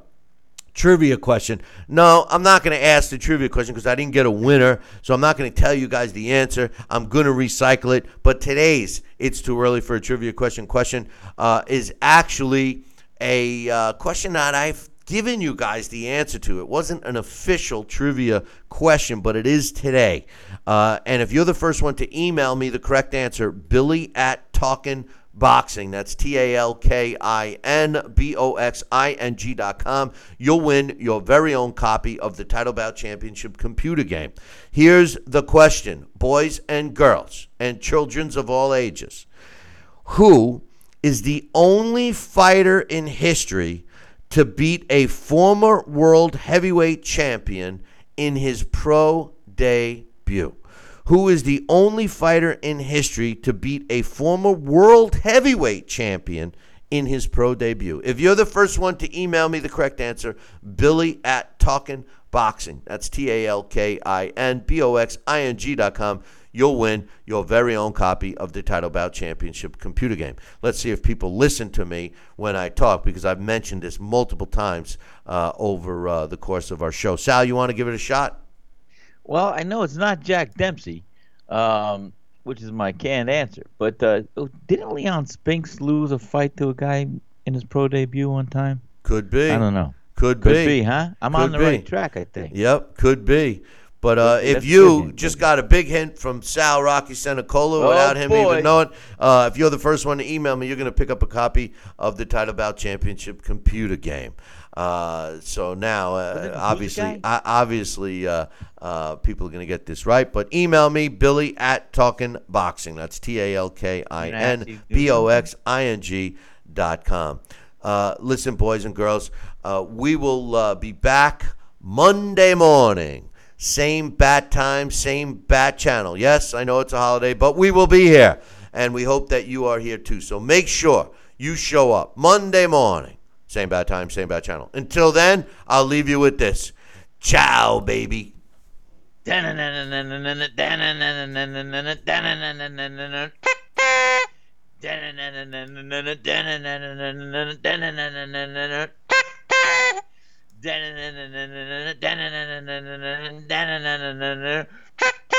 Trivia question. No, I'm not going to ask the trivia question because I didn't get a winner. So I'm not going to tell you guys the answer. I'm going to recycle it. But today's It's Too Early for a Trivia Question question uh, is actually a uh, question that I've given you guys the answer to. It wasn't an official trivia question, but it is today. Uh, and if you're the first one to email me the correct answer, Billy at Talkin' Boxing. That's T A L K I N B O X I N G dot com. You'll win your very own copy of the Title Bout Championship computer game. Here's the question, boys and girls, and children's of all ages. Who is the only fighter in history to beat a former world heavyweight champion in his pro debut? who is the only fighter in history to beat a former world heavyweight champion in his pro debut. If you're the first one to email me the correct answer, Billy at Talkin Boxing. That's T A L K I N B O X I N G dot com. You'll win your very own copy of the Title Bout Championship computer game. Let's see if people listen to me when I talk because I've mentioned this multiple times uh, over uh, the course of our show. Sal, you want to give it a shot? Well, I know it's not Jack Dempsey, um, which is my canned answer. But uh, oh, didn't Leon Spinks lose a fight to a guy in his pro debut one time? Could be. I don't know. Could, could be. be. huh? I'm could on the be. right track, I think. Yep, could be. But uh, if you just got a big hint from Sal Rocky Cenicola oh, without him boy. even knowing, uh, if you're the first one to email me, you're going to pick up a copy of the Title Bout Championship computer game. Uh, so now, uh, obviously, uh, obviously, people are going to get this right. But email me, Billy at Talking Boxing. That's T A L K I N B O X I N G dot com. Uh, listen, boys and girls, we will be back Monday morning. Same bat time, same bat channel. Yes, I know it's a holiday, but we will be here. And we hope that you are here too. So make sure you show up Monday morning. Same bad time, same bad channel. Until then, I'll leave you with this. Ciao, baby.